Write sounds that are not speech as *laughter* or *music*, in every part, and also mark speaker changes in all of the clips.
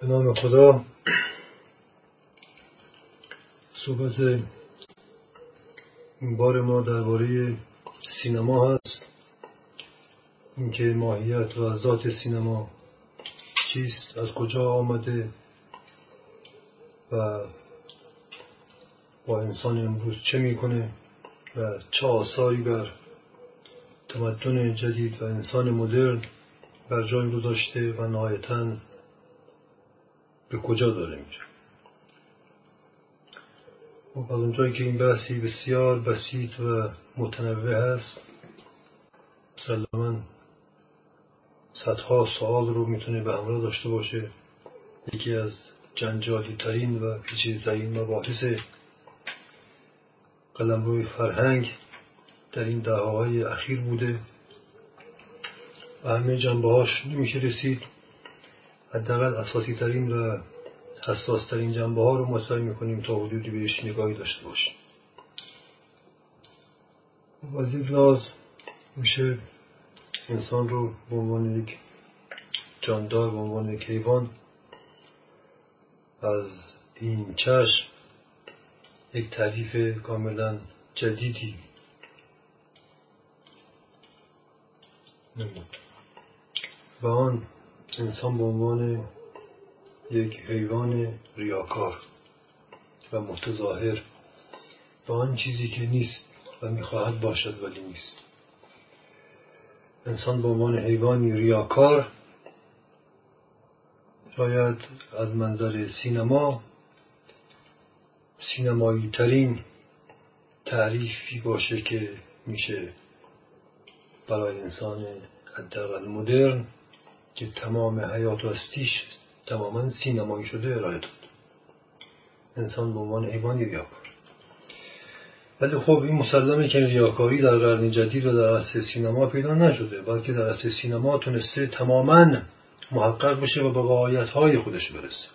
Speaker 1: به نام خدا. صحبت این بار ما درباره سینما هست. اینکه ماهیت و ذات سینما چیست از کجا آمده و با انسان امروز چه می‌کنه و چه آثاری بر تمدن جدید و انسان مدرن بر جای گذاشته و نهایتا به کجا داره میره؟ خب، از اونجایی که این بحثی بسیار بسیط و متنوع هست مسلما صدها سوال رو می‌تونه به همراه داشته باشه. یکی از جنجالی ترین و پیچیده ترین مباحث قلمروی فرهنگ در این دههای اخیر بوده. و همه جنبه هاش نمیشه رسید. حداقل اساسی ترین و حساس ترین جنبه ها رو ما سعی می‌کنیم تا حدودی بهش نگاهی داشته باشیم. و از میشه انسان رو به عنوان یک جاندار به عنوان یک از این چشم یک تعریف کاملا جدیدی نمود. و آن انسان به عنوان یک حیوان ریاکار و متظاهر به آن چیزی که نیست و می‌خواهد باشد ولی نیست. انسان به عنوان حیوانی ریاکار شاید از منظر سینما سینمایی ترین تعریفی باشه که میشه برای انسان حداقل مدرن که تمام حیات و هستیش تماما سینمایی شده ارائه داد. انسان به عنوان ریاکار ولی خب این مسلمه که ریاکاری در قرن جدید و در عصر سینما پیدا نشده بلکه در عصر سینما تونسته تماما محقق بشه و به قایت های خودش برسه.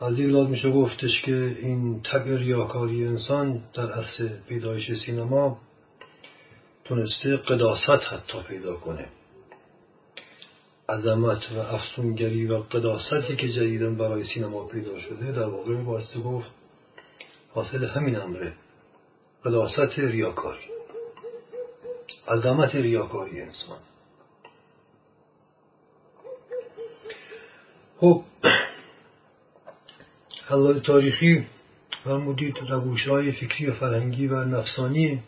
Speaker 1: از این لحاظ میشه گفتش که این طبع ریاکاری انسان در عصر پیدایش سینما تونسته قداست حتی پیدا کنه. عظمت و افسونگری و قداستی که جدیدا برای سینما پیدا شده در واقع باسته گفت حاصل همین امره. قداست ریاکاری. عظمت ریاکاری انسان. خب حلال تاریخی فرمودید روش های فکری و فرهنگی و نفسانی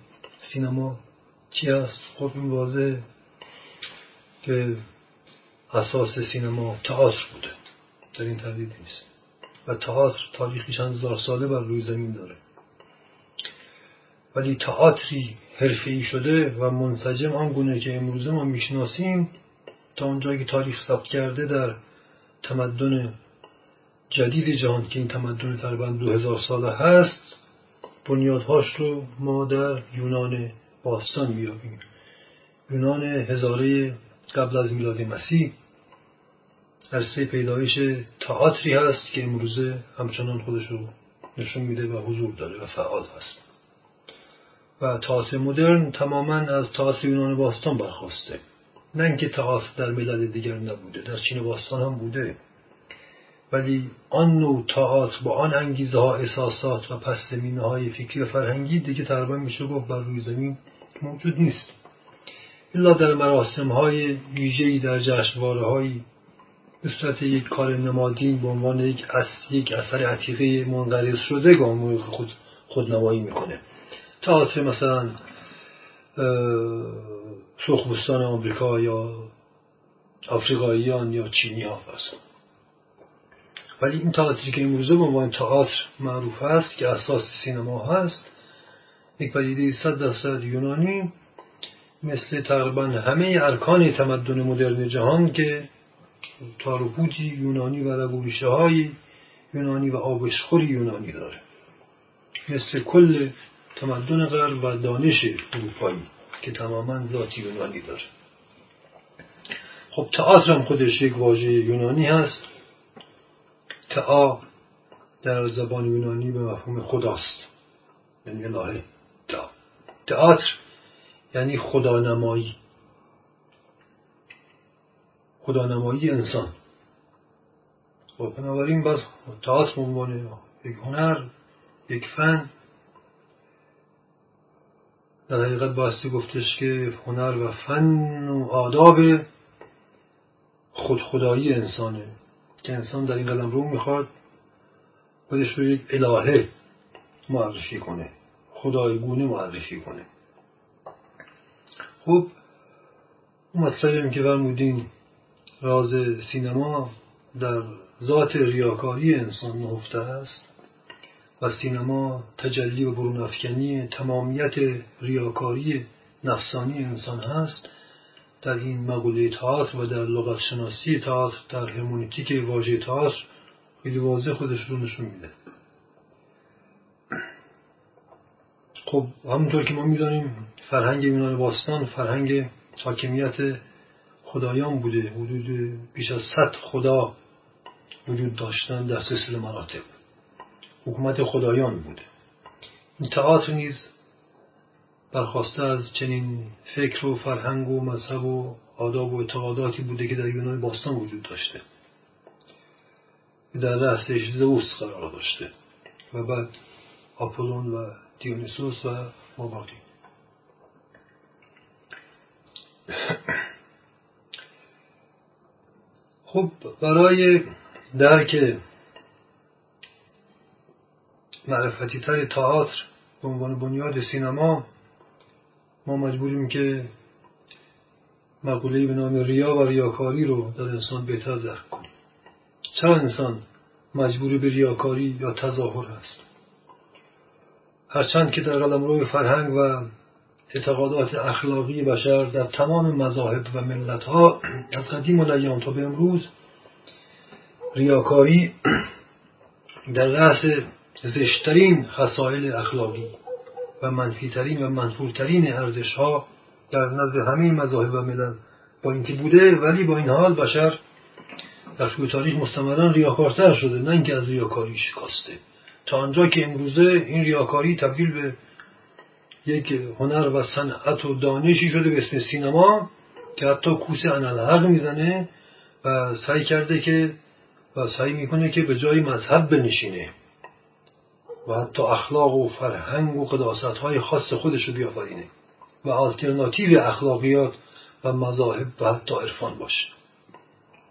Speaker 1: سینما چی هست خب این واضح که اساس سینما تئاتر بوده. در این تردیدی نیست. و تئاتر تاریخی چند هزار ساله بر روی زمین داره. ولی تئاتری حرفه‌ای شده و منسجم آنگونه که امروزه ما می‌شناسیم تا اونجایی که تاریخ ثبت کرده در تمدن جدید جهان که این تمدن تقریبا دو هزار ساله هست بنیادهاش رو ما در یونان باستان میابیم یونان هزاره قبل از میلاد مسیح عرصه پیدایش تئاتری هست که امروزه همچنان خودش رو نشون میده و حضور داره و فعال هست. و تئاتر مدرن تماما از تئاتر یونان باستان برخواسته. نه اینکه تئاتر در ملل دیگر نبوده در چین باستان هم بوده. ولی آن نوع تئاتر با آن انگیزه ها احساسات و پس زمینه های فکری و فرهنگی دیگه تقریبا میشه گفت بر روی زمین موجود نیست. الا در مراسم های ویژه‌ای در جشنواره به صورت یک کار نمادین به عنوان یک, یک اثر عتیقه منقرض شده گام خود خودنمایی می‌کنه. تئاتر مثلا سرخپوستان آمریکا یا آفریقاییان یا چینی ها ولی این تئاتری که امروزه به عنوان تئاتر معروف است که اساس سینما هست یک پدیده صد درصد یونانی مثل تقریبا همه ارکان تمدن مدرن جهان که تاروپودی یونانی و رگوریشه های یونانی و آبشخوری یونانی داره. مثل کل تمدن غرب و دانش اروپایی که تماما ذاتی یونانی داره. خب تئاتر هم خودش یک واژه یونانی هست. تئا در زبان یونانی به مفهوم خداست. یعنی الهه تئاتر یعنی خدا نمایی خدانمایی انسان. و خب، بنابراین باز تئاتر به عنوان یک هنر یک فن در حقیقت باستی گفتش که هنر و فن و آداب خودخدایی انسانه. که انسان در این قلم رو می‌خواد خودش رو یک الهه معرفی کنه. خدایگونه معرفی کنه. خب مطلبی که فرمودین راز سینما در ذات ریاکاری انسان نهفته است و سینما تجلی و برونافکنی تمامیت ریاکاری نفسانی انسان هست. در این مقوله تئاتر و در لغت شناسی تئاتر در هرمونیتیک واژه تئاتر خیلی واضح خودش رو نشون میده. خب همونطور که ما می‌دانیم فرهنگ یونان باستان فرهنگ حاکمیت خدایان بوده. حدود بیش از صد خدا وجود داشتن در سلسله مراتب. حکومت خدایان بوده این تئاتر نیز برخواسته از چنین فکر و فرهنگ و مذهب و آداب و اعتقاداتی بوده که در یونان باستان وجود داشته. در رأسش زوس قرار داشته و بعد آپولون و دیونیسوس و ماباقی خب برای درک معرفتی تر تئاتر به عنوان بنیاد سینما ما مجبوریم که مقوله به نام ریا و ریاکاری رو در انسان بهتر درک کنیم. چرا انسان مجبور به ریاکاری یا تظاهر است؟ هرچند که در قلمرو فرهنگ و اعتقادات اخلاقی بشر در تمام مذاهب و ملت ها از قدیم و تا به امروز ریاکاری در رأس زشترین خصایل اخلاقی و منفیترین و منفورترین ارزش ها در نزد همه مذاهب و ملل با اینکه بوده ولی با این حال بشر در طول تاریخ مستمرا ریاکارتر شده نه اینکه از ریاکاری شکاسته. تا آنجا که امروزه این ریاکاری تبدیل به یک هنر و صنعت و دانشی شده به اسم سینما که حتی کوسه انالحق می‌زنه و سعی کرده که و سعی می‌کنه که به جای مذهب بنشینه و حتی اخلاق و فرهنگ و قداست های خاص خودش رو بیافرینه و آلترناتیو اخلاقیات و مذاهب و حتی عرفان باشه.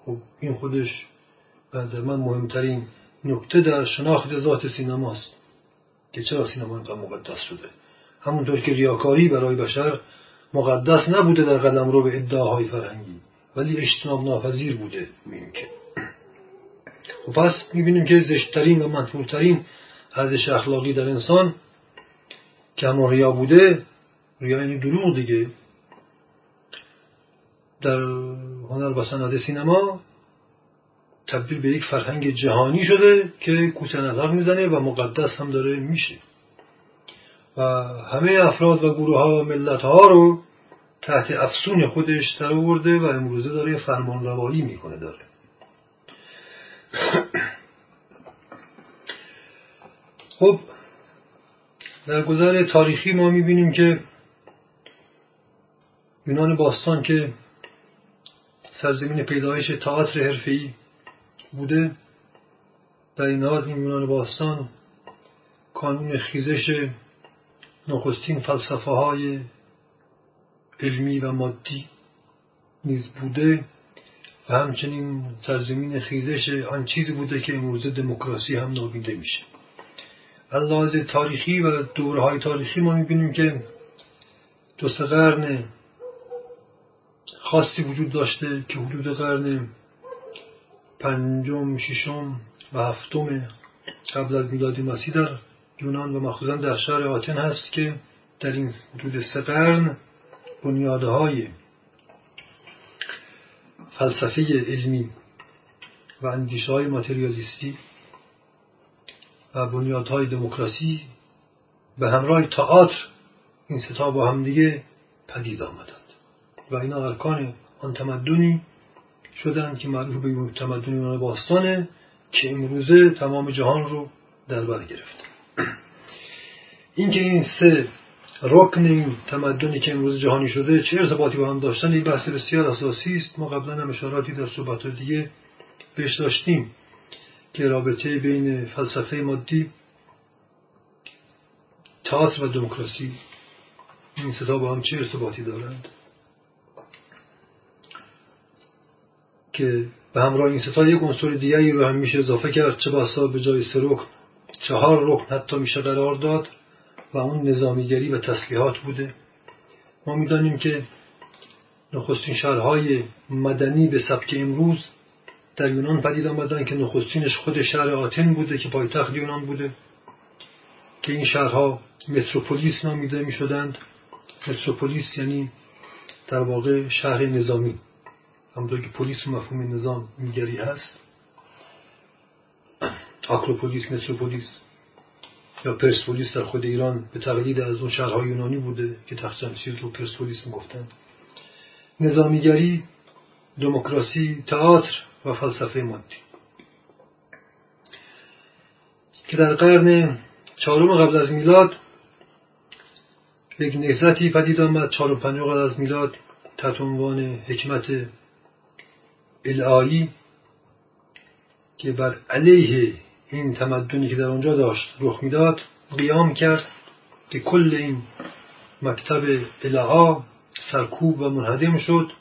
Speaker 1: خب این خودش به من مهمترین نکته در شناخت ذات سینماست که چرا سینما اینقدر مقدس شده؟ همونطور که ریاکاری برای بشر مقدس نبوده در قدم رو به ادعاهای فرهنگی ولی اجتناب ناپذیر بوده. که و خب پس می‌بینیم که زشتترین و منفورترین ارزش اخلاقی در انسان که همون ریا بوده. ریا یعنی دروغ دیگه. در هنر و صنعت سینما تبدیل به یک فرهنگ جهانی شده که کوسه نظر می‌زنه و مقدس هم داره میشه. و همه افراد و گروه ها و ملت ها رو تحت افسون خودش در آورده و امروزه داره فرمان روایی می‌کنه داره. *clears throat* خب در گذر تاریخی ما می‌بینیم که یونان باستان که سرزمین پیدایش تئاتر حرفه‌ای بوده در این حال این یونان باستان کانون خیزش نخستین فلسفه های علمی و مادی نیز بوده و همچنین سرزمین خیزش آن چیزی بوده که امروز دموکراسی هم نابیده میشه. از لحاظ تاریخی و دوره های تاریخی ما می‌بینیم که دو سه قرن خاصی وجود داشته که حدود قرن پنجم، ششم و هفتم قبل از میلاد مسیح در یونان و مخصوصا در شهر آتن هست که در این حدود سه قرن بنیادهای فلسفه علمی و اندیشه های ماتریالیستی و بنیادهای دموکراسی به همراه تئاتر این ستا با همدیگه پدید آمدند و اینا ارکان آن تمدنی شدند که معروف به تمدن یونان باستانه که امروزه تمام جهان رو در بر گرفت *clears throat* اینکه این سه رکن این تمدنی که امروز جهانی شده چه ارتباطی با هم داشتن این بحث بسیار اساسی است. ما قبلا هم اشاراتی در صحبت دیگه بهش داشتیم که رابطه بین فلسفه مادی تئاتر و دموکراسی این ستا با هم چه ارتباطی دارند؟ که به همراه این ستا یک عنصر دیگری رو هم میشه اضافه کرد چه بسا به جای رکن چهار رکن حتی میشه قرار داد و اون نظامیگری و تسلیحات بوده. ما می‌دانیم که نخستین شهرهای مدنی به سبک امروز در یونان پدید آمدن که نخستینش خود شهر آتن بوده که پایتخت یونان بوده که این شهرها متروپولیس نامیده می شدند متروپولیس یعنی در واقع شهر نظامی. همونطور که پلیس مفهوم نظام میگری هست. آکروپولیس متروپولیس یا پرسپولیس در خود ایران به تقلید از اون شهرهای یونانی بوده که تخت رو پرسپولیس می‌گفتند نظامیگری دموکراسی تئاتر و فلسفه مادی. که در قرن چهارم قبل از میلاد یک نهزتی پدید آمد. چهار و قبل از میلاد تحت عنوان حکمت الهایی که بر علیه این تمدنی که در آنجا داشت رخ می‌داد قیام کرد که کل این مکتب الها سرکوب و منهدم شد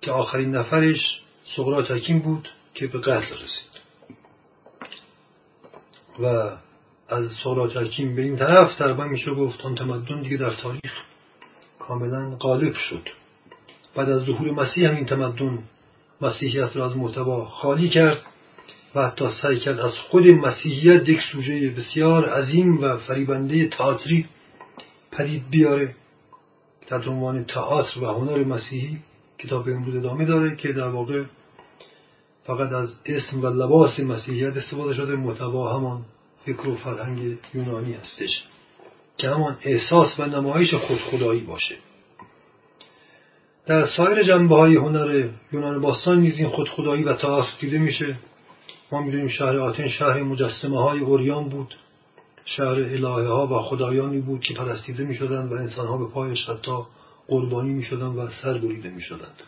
Speaker 1: که آخرین نفرش سقراط حکیم بود که به قتل رسید. و از سقراط حکیم به این طرف تقریبا میشه گفت آن تمدن دیگه در تاریخ کاملا غالب شد. بعد از ظهور مسیح هم این تمدن مسیحیت را از محتوا خالی کرد. و حتی سعی کرد از خود مسیحیت یک سوژه بسیار عظیم و فریبنده تئاتری پدید بیاره در عنوان تئاتر و هنر مسیحی کتاب امروز ادامه داره که در واقع فقط از اسم و لباس مسیحیت استفاده شده محتوا همان فکر و فرهنگ یونانی هستش که همان احساس و نمایش خودخدایی باشه. در سایر جنبه های هنر یونان باستان نیز این خودخدایی و تئاتر دیده میشه. ما می‌دونیم شهر آتن شهر مجسمه های اوریان بود. شهر الهه ها و خدایانی بود که پرستیده می شدند و انسان ها به پایش حتی قربانی می شدند و سر بریده می شدند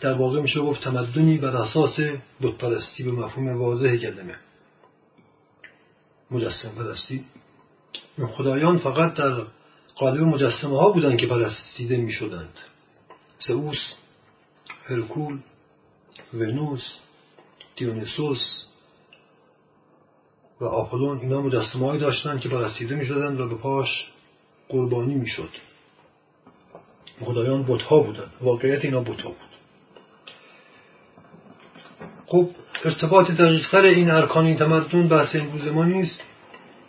Speaker 1: در واقع میشه گفت تمدنی بر اساس بتپرستی به مفهوم واضح کلمه مجسم پرستی. خدایان فقط در قالب مجسمه ها بودند که پرستیده می شدند زئوس هرکول ونوس دیونیسوس و آپولون اینا مجسمه هایی داشتند که پرستیده می شدند و به پاش قربانی می شد خدایان بتها بودند واقعیت اینا بتها بود. خب ارتباط دقیقتر این ارکان این تمدن بحث امروز ما نیست.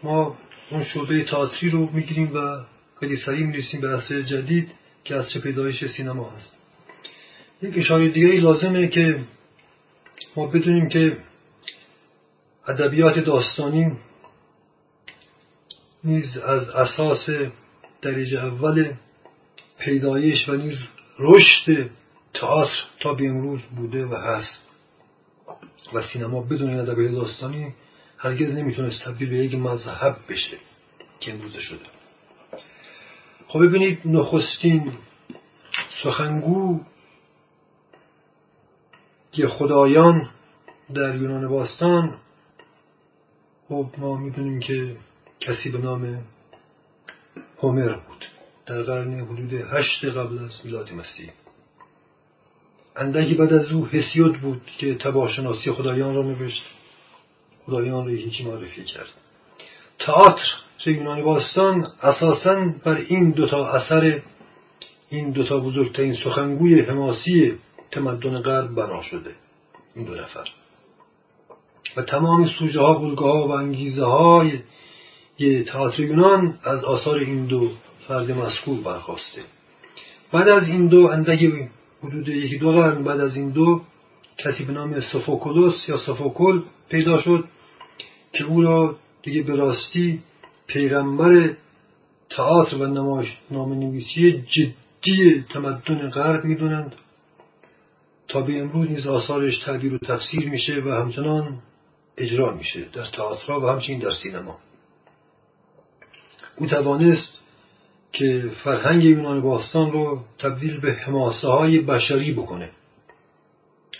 Speaker 1: ما اون شعبه تئاتری رو می‌گیریم و خیلی سریع می‌رسیم به اصل جدید که از چه پیدایش سینما هست. یک اشاره دیگری لازمه که ما بدونیم که ادبیات داستانی نیز از اساس درجه اول پیدایش و نیز رشد تئاتر تا به امروز بوده و هست. و سینما بدون ادبیات داستانی هرگز نمی‌تونست تبدیل به یک مذهب بشه که امروزه شده. خب ببینید نخستین سخنگو که خدایان در یونان باستان خب ما می‌دونیم که کسی به نام هومر بود. در قرن حدود هشت قبل از میلاد مسیح. اندکی بعد از او هسیود بود که تباشناسی خدایان را نوشت. خدایان را یکی معرفی کرد. تئاتر یونانی باستان اساسا بر این دوتا اثر این دوتا بزرگترین سخنگوی حماسی تمدن غرب بنا شده. این دو نفر. و تمام سوژه ها بلگاه ها و انگیزه های تئاتر یونان از آثار این دو فرد مذکور برخواسته. بعد از این دو اندک حدود یکی دو قرن بعد از این دو کسی به نام سوفوکولوس یا سوفوکل پیدا شد که او را دیگه به راستی پیغمبر تئاتر و نمایش نام نویسی جدی تمدن غرب می‌دونند. تا به امروز نیز آثارش تعبیر و تفسیر میشه و همچنان اجرا میشه در تئاتر و همچنین در سینما. او توانست که فرهنگ یونان باستان رو تبدیل به حماسه های بشری بکنه.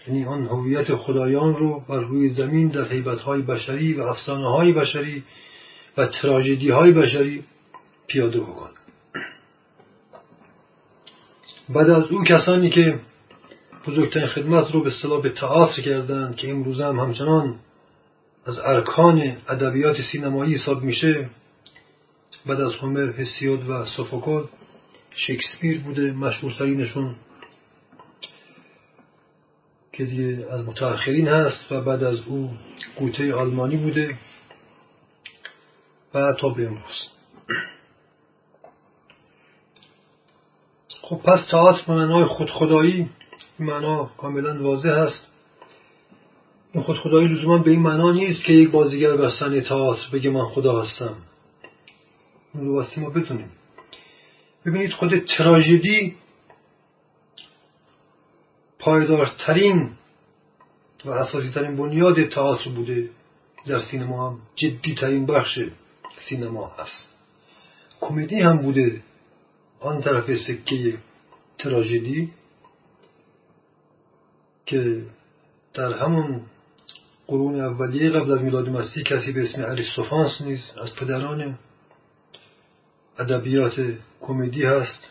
Speaker 1: یعنی آن هویت خدایان رو بر روی زمین در حیبت های بشری و افسانه های بشری و تراژدی های بشری پیاده بکنه بعد از او کسانی که بزرگترین خدمت رو به اصطلاح به تئاتر کردند که امروز هم همچنان از ارکان ادبیات سینمایی حساب میشه. بعد از هومر هسیود و سوفوکل شکسپیر بوده مشهورترینشون که دیگه از متأخرین هست و بعد از او گوته آلمانی بوده و تا به امروز. خب پس تئاتر به معنای خودخدایی معنا کاملا واضح هست این خودخدایی لزوما به این معنا نیست که یک بازیگر صحنه تئاتر بگه من خدا هستم. این رو ما بدونیم. ببینید خود تراژدی پایدارترین و اساسی ترین بنیاد تئاتر بوده در سینما هم. جدی ترین بخش سینما هست. کمدی هم بوده آن طرف سکه تراژدی. که در همون قرون اولیه قبل از میلاد مسیح کسی به اسم اریستوفانس نیست از پدران ادبیات کمدی هست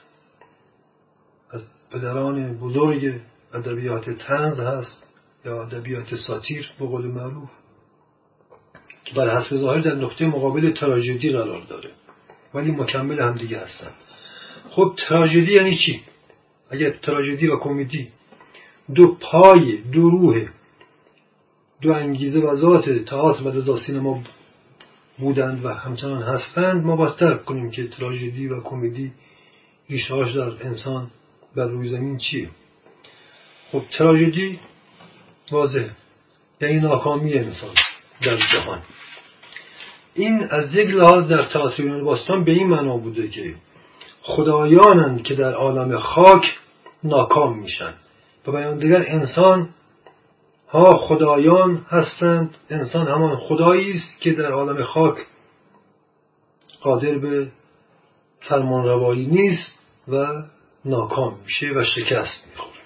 Speaker 1: از پدران بزرگ ادبیات تنز هست یا ادبیات ساتیر به قول معروف که بر حسب ظاهر در نقطه مقابل تراژدی قرار داره ولی مکمل هم دیگه هستن خب تراژدی یعنی چی؟ اگر تراژدی و کمدی دو پای دو روح دو انگیزه و ذات تئاتر و رضا سینما بودند و همچنان هستند. ما باید درک کنیم که تراژدی و کمدی ریشهاش در انسان بر روی زمین چیه. خب تراژدی واضح یعنی ناکامی انسان در جهان. این از یک لحاظ در تئاتر باستان به این معنا بوده که خدایانند که در عالم خاک ناکام میشن. و بیان دیگر انسان ها خدایان هستند. انسان همان خدایی است که در عالم خاک قادر به فرمان روایی نیست و ناکام میشه و شکست می‌خوره.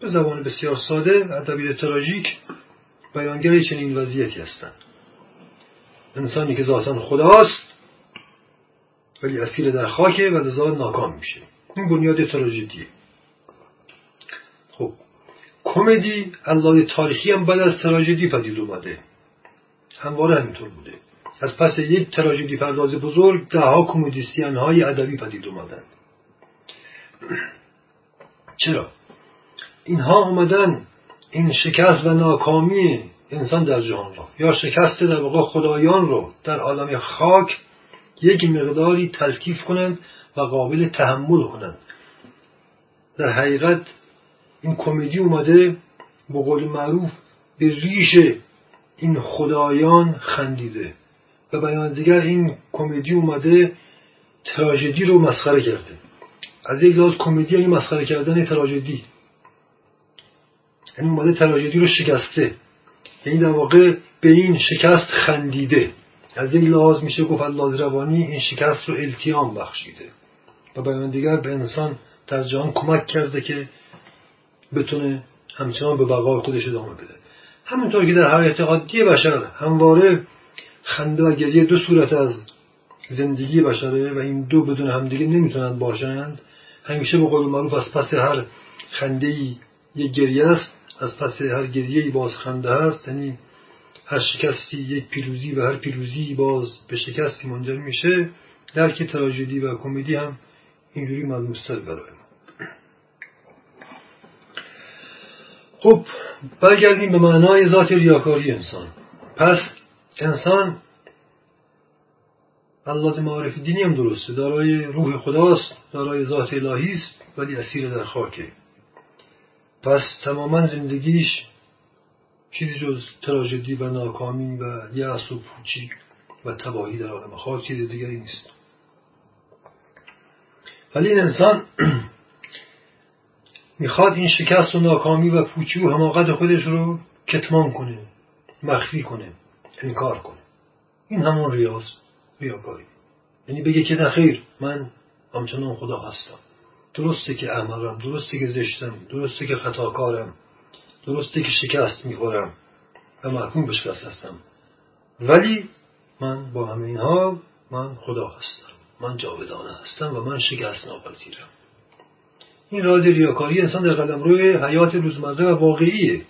Speaker 1: به زبان بسیار ساده ادبیات تراژیک بیانگر چنین وضعیتی هستند. انسانی که ذاتا خداست ولی اسیر در خاکه و لذا ناکام میشه. این بنیاد تراژدیه کمدی الله تاریخی هم بعد از تراژدی پدید اومده. همواره همینطور بوده. از پس یک تراژدی پرداز بزرگ دهها کمدیسین های ادبی پدید اومدن. *clears throat* چرا؟ اینها اومدن این شکست و ناکامی انسان در جهان را یا شکست در واقع خدایان رو در عالم خاک یک مقداری تلکیف کنند و قابل تحمل کنند. در حقیقت این کمدی اومده به قول معروف به ریش این خدایان خندیده. و بیان دیگر این کمدی اومده تراژدی رو مسخره کرده. از یک لحاظ کمدی یعنی مسخره کردن تراژدی. یعنی اومده تراژدی رو شکسته. یعنی در واقع به این شکست خندیده. از این لحاظ میشه گفت الله روانی این شکست رو التیام بخشیده. و بیان دیگر به انسان در جهان کمک کرده که بتونه همچنان به بقای خودش ادامه بده. همینطور که در حیات عادی بشر همواره خنده و گریه دو صورت از زندگی بشره و این دو بدون همدیگه نمی‌تونند باشند. همیشه به قول معروف از پس هر خنده ای یک گریه است از پس هر گریه ای باز خنده هست یعنی هر شکستی یک پیروزی و هر پیروزی باز به شکستی منجر میشه. درک تراژدی و کمدی هم اینجوری ملموستر برای ما خب برگردیم به معنای ذات ریاکاری انسان. پس انسان الله معارف دینی هم درسته دارای روح خداست دارای ذات الهی است ولی اسیر در خاکه. پس تماما زندگیش چیزی جز تراژدی و ناکامی و یأس و پوچی و تباهی در عالم خاک چیز دیگری نیست. ولی این انسان *clears throat* می‌خواد این شکست و ناکامی و پوچی و حماقت خودش رو کتمان کنه مخفی کنه انکار کنه. این همون ریاض ریاکاری. یعنی بگه که نخیر من همچنان خدا هستم. درسته که احمقم درسته که زشتم درسته که خطاکارم درسته که شکست می‌خورم و محکوم به شکست هستم. ولی من با همه اینها من خدا هستم. من جاودانه هستم و من شکست ناپذیرم. این راز ریاکاری انسان در قدم روی حیات روزمره و واقعیه.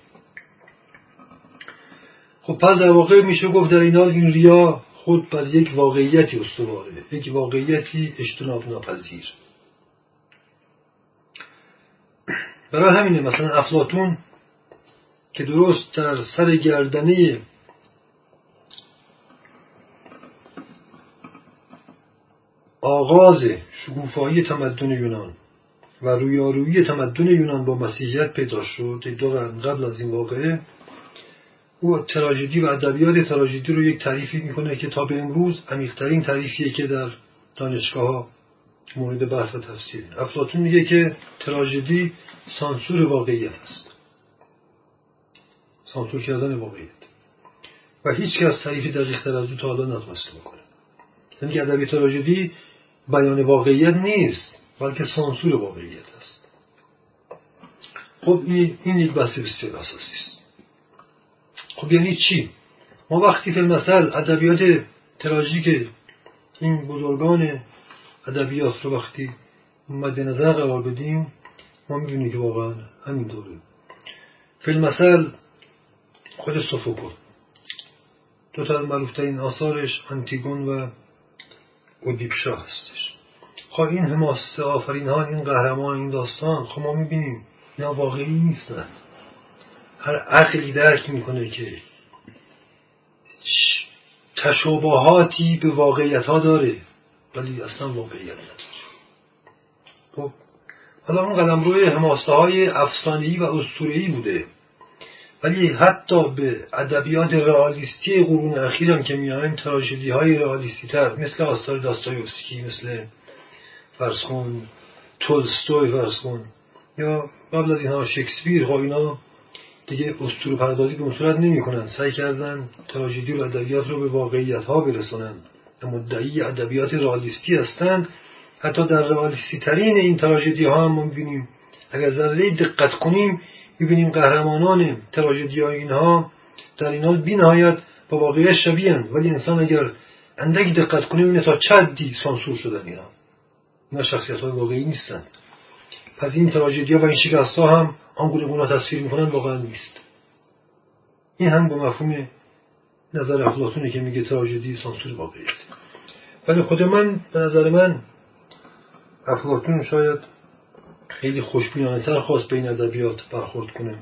Speaker 1: خب پس در واقع میشه گفت در این حال این ریا خود بر یک واقعیتی استواره یک واقعیتی اجتناب ناپذیر برای همینه مثلا افلاتون که درست در سر گردنه آغاز شکوفایی تمدن یونان و رویارویی تمدن یونان با مسیحیت پیدا شد. دو قرن قبل از این واقعه او تراژدی و ادبیات تراژدی رو یک تعریفی می‌کنه که تا به امروز عمیقترین تعریفیه که در دانشگاه ها مورد بحث و تفسیر. افلاطون میگه که تراژدی سانسور واقعیت است. سانسور کردن واقعیت. و هیچ کس تعریفی دقیقتر از او تا حالا نتونسته بکنه. یعنی که ادبی تراژدی بیان واقعیت نیست. بلکه سانسور واقعیت است. خب این یک بحث بسیار اساسی است. خب یعنی چی؟ ما وقتی فی مثل ادبیات تراژیک این بزرگان ادبیات رو وقتی مد نظر قرار بدیم ما می‌بینیم که واقعا همینطوره فی مثل خود سوفوکل دو تا از معروفترین آثارش انتیگون و اودیپشا هستش. خب این حماسه آفرین ها این قهرمان این داستان. خب ما می‌بینیم اینا واقعی نیستن. هر عقلی درک می‌کنه که تشابهاتی به واقعیت ها داره ولی اصلا واقعیت نداره. خب حالا اون قدم روی حماسه های افسانه‌ای و اسطوره‌ای بوده. ولی حتی به ادبیات رئالیستی قرون اخیر هم که میایم تراژدی های رئالیستی تر مثل آثار داستایوفسکی مثل فرسخون تولستوی فرسخون یا قبل از اینها شکسپیر خب اینا دیگه اسطوره پردازی به صورت نمی‌کنن. سعی کردن تراژدی و ادبیات رو به واقعیت ها برسونن. مدعی ادبیات رئالیستی هستند حتی در رئالیستی ترین این تراژدی ها هم می‌بینیم. اگر ذره دقت کنیم می‌بینیم قهرمانان تراژدی های اینها در این حال بینهایت با واقعیت شبیه ولی انسان اگر اندکی دقت کنیم اینه تا چدی سانسور شدن اینا. اینا شخصیت های واقعی نیستند پس این تراژدی ها و این شکست ها هم آنگونه گونه تصویر می‌کنن واقعا نیست. این هم با مفهوم نظر افلاطونه که میگه تراژدی سانسور واقعیت ولی خود من به نظر من افلاطون شاید خیلی خوشبینانه تر خواست به این ادبیات برخورد کنه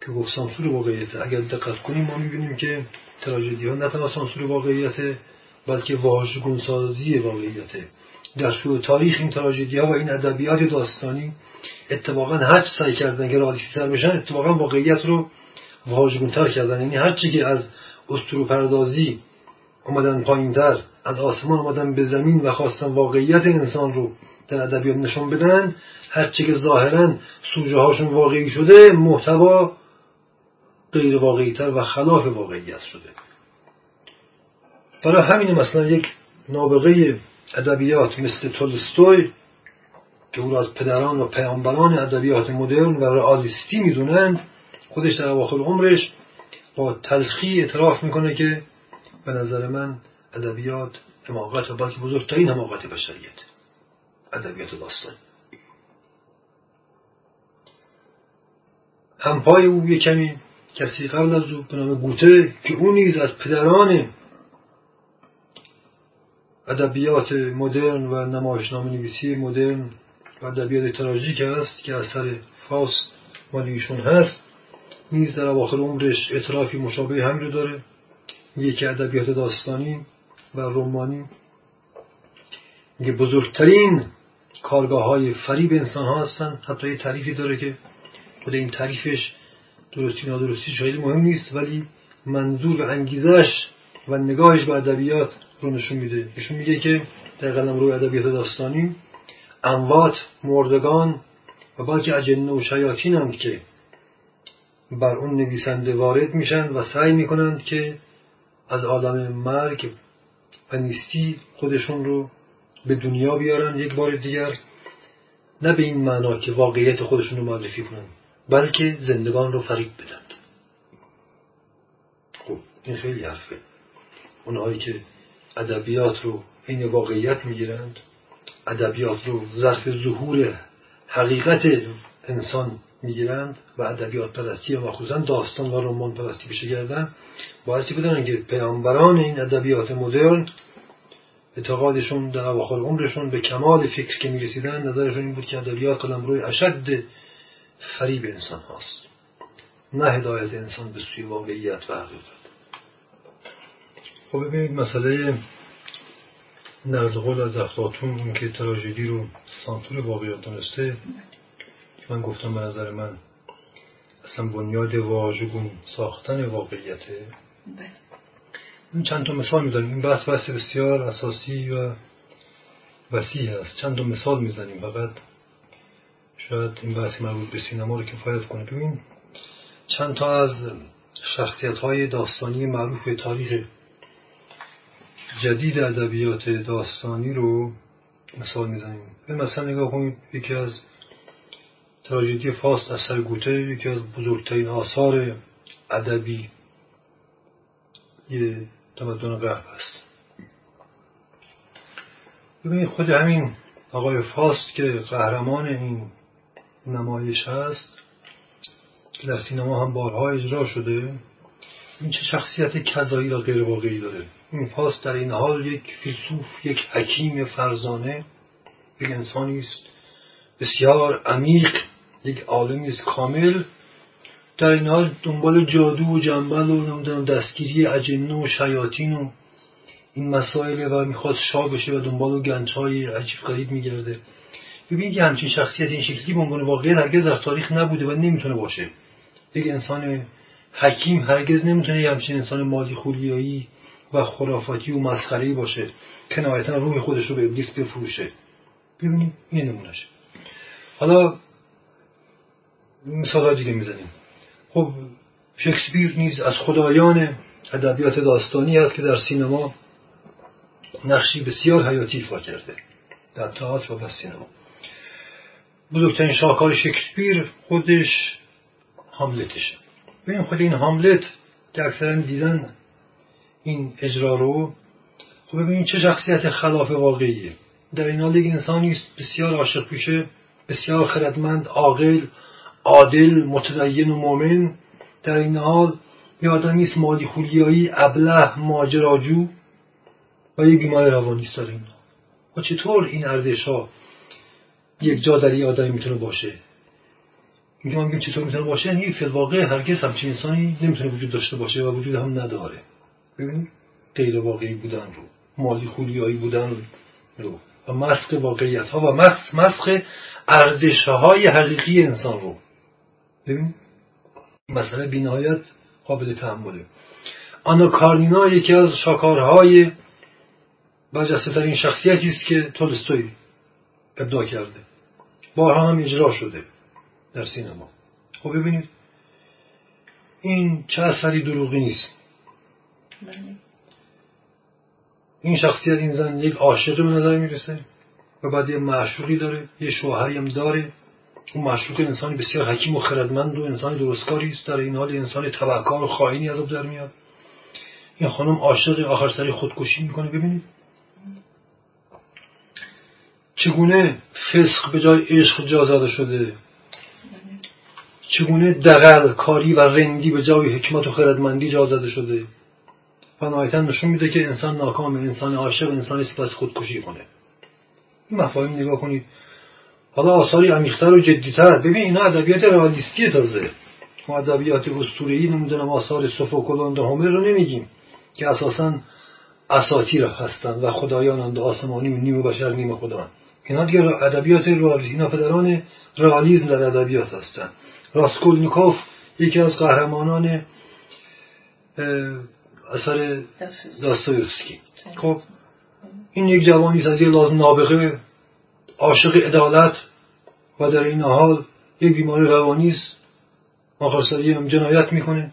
Speaker 1: که گفت سانسور واقعیت اگر دقت کنیم ما می‌بینیم که تراژدی ها نه تنها سانسور واقعیت بلکه واژگون سازی واقعیته. در شروع تاریخ این تراژدی ها و این ادبیات داستانی اتفاقا هر سعی کردن که رادیسی تر بشن اتفاقا واقعیت رو واژگونتر کردن. یعنی هر چی که از اسطوره پردازی اومدن پایینتر از آسمان اومدن به زمین و خواستن واقعیت انسان رو در ادبیات نشون بدن هر چی که ظاهرا سوژه هاشون واقعی شده محتوا غیر واقعی تر و خلاف واقعیت شده. برای همین مثلا یک نابغه ادبیات مثل تولستوی که او را از پدران و پیامبران ادبیات مدرن و رئالیستی می‌دونند خودش در اواخر عمرش با تلخی اعتراف می‌کنه که به نظر من ادبیات حماقت و بلکه بزرگترین حماقت بشریت ادبیات داستان همپای او یه کمی کسی قبل از او به نام گوته که او نیز از پدران ادبیات مدرن و نمایشنامه نویسی مدرن و ادبیات تراژیک است که اثر فاس مالیشون هست. نیز در اواخر عمرش اعترافی مشابه هم رو داره. که ادبیات داستانی و رومانی میگه بزرگترین کارگاه های فریب انسان ها هستن. حتی یه تعریفی داره که خود این تعریفش درستی نادرستی خیلی مهم نیست ولی منظور و انگیزش و نگاهش به ادبیات رو نشون میده. نشون میگه که در قلم روی ادبیات داستانی اموات مردگان و بلکه اجنه و شیاطین هم که بر اون نویسنده وارد میشن و سعی می‌کنند که از عالم مرگ و نیستی خودشون رو به دنیا بیارن یک بار دیگر. نه به این معنا که واقعیت خودشون رو معرفی کنن بلکه زندگان رو فریب بدن. خب این خیلی حرفه. اونهایی که ادبیات رو این واقعیت می‌گیرند. ادبیات رو ظرف ظهور حقیقت انسان می‌گیرند و ادبیات پرستی و مخصوصا داستان و رمان پرستی بشه گردن. بایستی بدونن که پیامبران این ادبیات مدرن اعتقادشون در اواخر عمرشون به کمال فکر که می‌رسیدن نظرشون این بود که ادبیات قلم روی اشد فریب انسان هاست نه هدایت انسان به سوی واقعیت و حقیقت. خب ببینید مسئله نردقل از افلاتون اون که تراژدی رو سانتور واقعیت دانسته من گفتم به نظر من اصلا بنیاد واژگون ساختن واقعیته. بله. این چند تا مثال می‌زنیم این بحث بحث بسیار اساسی و وسیع است. چند تا مثال می‌زنیم. فقط شاید این بحث مربوط به سینما رو کفایت کنه. ببین چند تا از شخصیت های داستانی معروف به تاریخ جدید ادبیات داستانی رو مثال می‌زنیم. مثلا نگاه کنید یکی از تراژدی فاست اثر گوته یکی از بزرگترین آثار ادبی تمدن غرب است ببینید خود همین آقای فاست که قهرمان این نمایش هست که در سینما هم بارها اجرا شده. این چه شخصیت کذایی را غیر واقعی داره؟ این فاست در این حال یک فیلسوف یک حکیم فرزانه یک انسانی است. بسیار عمیق یک عالمی است. کامل. در این حال دنبال جادو و جنبل و نمی‌دونم دستگیری اجنه و شیاطین و این مسائل و می‌خواست شاه بشه و دنبال گنج های عجیب غریب میگرده. ببینید یه همچین شخصیت این شکلی به عنوان واقعیت هرگز در تاریخ نبوده و نمی‌تونه باشه. یک انسان حکیم هرگز نمی‌تونه یه همچین انسان مالی خولیایی و خرافاتی و مسخره باشه که نهایتا روح خودش رو به ابلیس بفروشه. ببینید این نمونهشه. حالا مثال دیگه می‌زنیم. خب شکسپیر نیز از خدایان ادبیات داستانی است که در سینما نقشی بسیار حیاتی ایفا کرده. در تئاتر و سینما. بزرگترین شاهکار شکسپیر خودش هاملتشه. ببین خود این هاملت که اکثرا دیدن این اجرا رو خب ببینید چه شخصیت خلاف واقعیه. در این حال یک انسانی است بسیار عاشق پیشه بسیار خردمند عاقل عادل متدین و مؤمن. در این حال یه آدمی است مالی خولیایی ابله ماجراجو و یه بیمار روانی است این و چطور این ارزش ها یک جا در یه آدمی می‌تونه باشه؟ میگه من چطور می‌تونه باشه؟ یعنی فی الواقع هرگز همچین انسانی نمی‌تونه وجود داشته باشه و وجود هم نداره. ببینید غیر واقعی بودن رو مالی خولیایی بودن رو و مسخ واقعیت ها و مسخ ارزش های حقیقی انسان رو. ببین مسئله بینهایت قابل تحمله. آنا کارنینا یکی از شاکارهای برجسته ترین شخصیتی است که تولستوی ابداع کرده. بارها هم اجرا شده در سینما. خب ببینید این چه اثری دروغی نیست. این شخصیت این زن یک عاشق به نظر می‌رسه و بعد یه معشوقی داره یه شوهری هم داره. اون معشوق انسانی بسیار حکیم و خردمند و انسانی درستکاری است. در این حال انسان تبهکار و خائنی از در میاد. این خانم عاشق آخر سری خودکشی می‌کنه. ببینید. چگونه فسق به جای عشق جا زده شده؟ چگونه دقل کاری و رندی به جای حکمت و خردمندی جا زده شده؟ و نهایتا نشون میده که انسان ناکامه انسان عاشق انسانی است پس خودکشی کنه. این مفاهیم نگاه کنید. حالا آثاری عمیقتر و جدیتر. ببین اینا ادبیات رئالیستی تازه. ما ادبیات اسطوره‌ای نمی‌دونم آثار سوفوکل و هومر رو نمیگیم که اساسا اساطیر هستند و خدایانند آسمانی و نیم بشر نیم خدا اینا دیگه ادبیات رئالیستی اینا پدران رئالیسم در ادبیات هستند راسکولنیکوف یکی از قهرمانان اثر داستایوفسکی خب این یک جوانی از یه لازم نابغه عاشق عدالت و در این حال یک بیماری روانی است. آخر هم جنایت می‌کنه.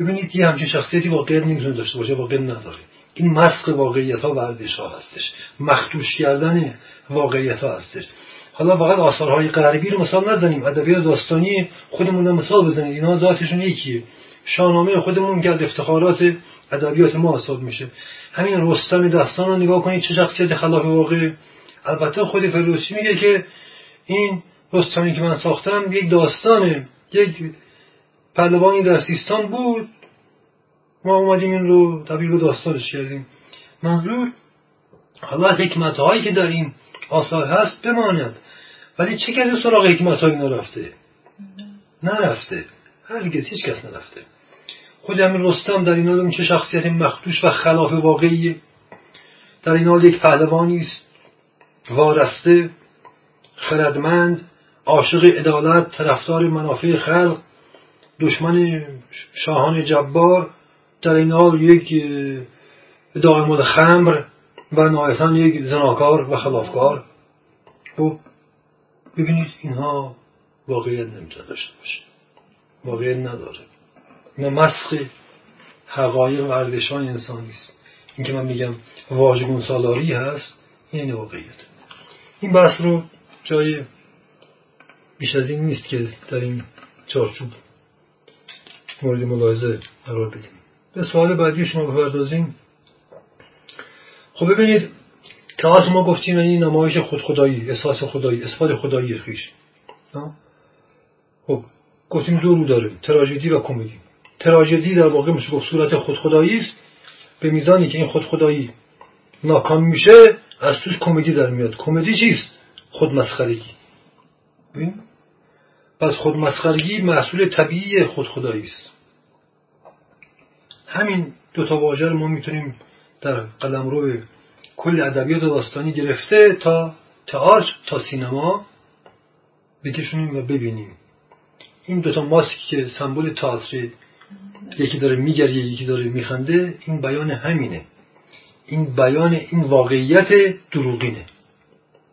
Speaker 1: ببینید یه همچین شخصیتی واقعیت نمی‌تونه داشته باشه واقعیت نداره. این مسخ واقعیت ها ورزش ها هستش. مختوش کردن واقعیت ها هستش. حالا فقط آثارهای غربی رو مثال نزنیم. ادبیات داستانی خودمون رو مثال بزنید اینا ذاتشون یکیه. شاهنامه خودمون که از افتخارات ادبیات ما حساب میشه. همین رستم داستان رو نگاه کنید چه شخصیت خلاف واقع البته خود فردوسی میگه که این رستمی که من ساختم یک داستانه یک پهلوانی در سیستان بود. ما اومدیم این رو تبدیل به داستانش کردیم. منظور حالا حکمت هایی که در این آثار هست بماند. ولی چه کرده سراغ حکمت هایی نرفته نرفته. هرگز هیچ کس نرفته. خود همین رستم در این حال چه شخصیت مخدوش و خلاف واقعی. در این حال یک پهلوانی است. وارسته خردمند عاشق عدالت طرفدار منافع خلق دشمن شاهان جبار. در این حال یک دائم خمر و نهایتا یک زناکار و خلافکار. خب ببینید اینها واقعیت نمی‌تونه داشته باشه. واقعیت نداره. ما مسخ حقایق و انسانی است. این که من میگم واژگون سالاری هست یعنی واقعیت. این بحث رو جای بیش از این نیست که در این چارچوب مورد ملاحظه قرار بدیم. به سوال بعدی شما بپردازیم. خب ببینید تئاتر ما گفتیم این نمایش خود خدایی احساس خدایی اثبات خدایی خیش. خب گفتیم دو رو داره تراژدی و کمدی. تراژدی در واقع میشه گفت صورت خود خدایی است. به میزانی که این خود خدایی ناکام میشه از توش کمدی در میاد. کمدی چیست؟ خود مسخرگی پس خود مسخرگی محصول طبیعی خود خدایی است. همین دو تا واژه رو ما می‌تونیم در قلمرو کل ادبیات داستانی گرفته تا تئاتر تا سینما بکشونیم و ببینیم. این دوتا ماسک که سمبل تئاتر یکی داره میگریه یکی داره میخنده این بیان همینه. این بیان این واقعیت دروغینه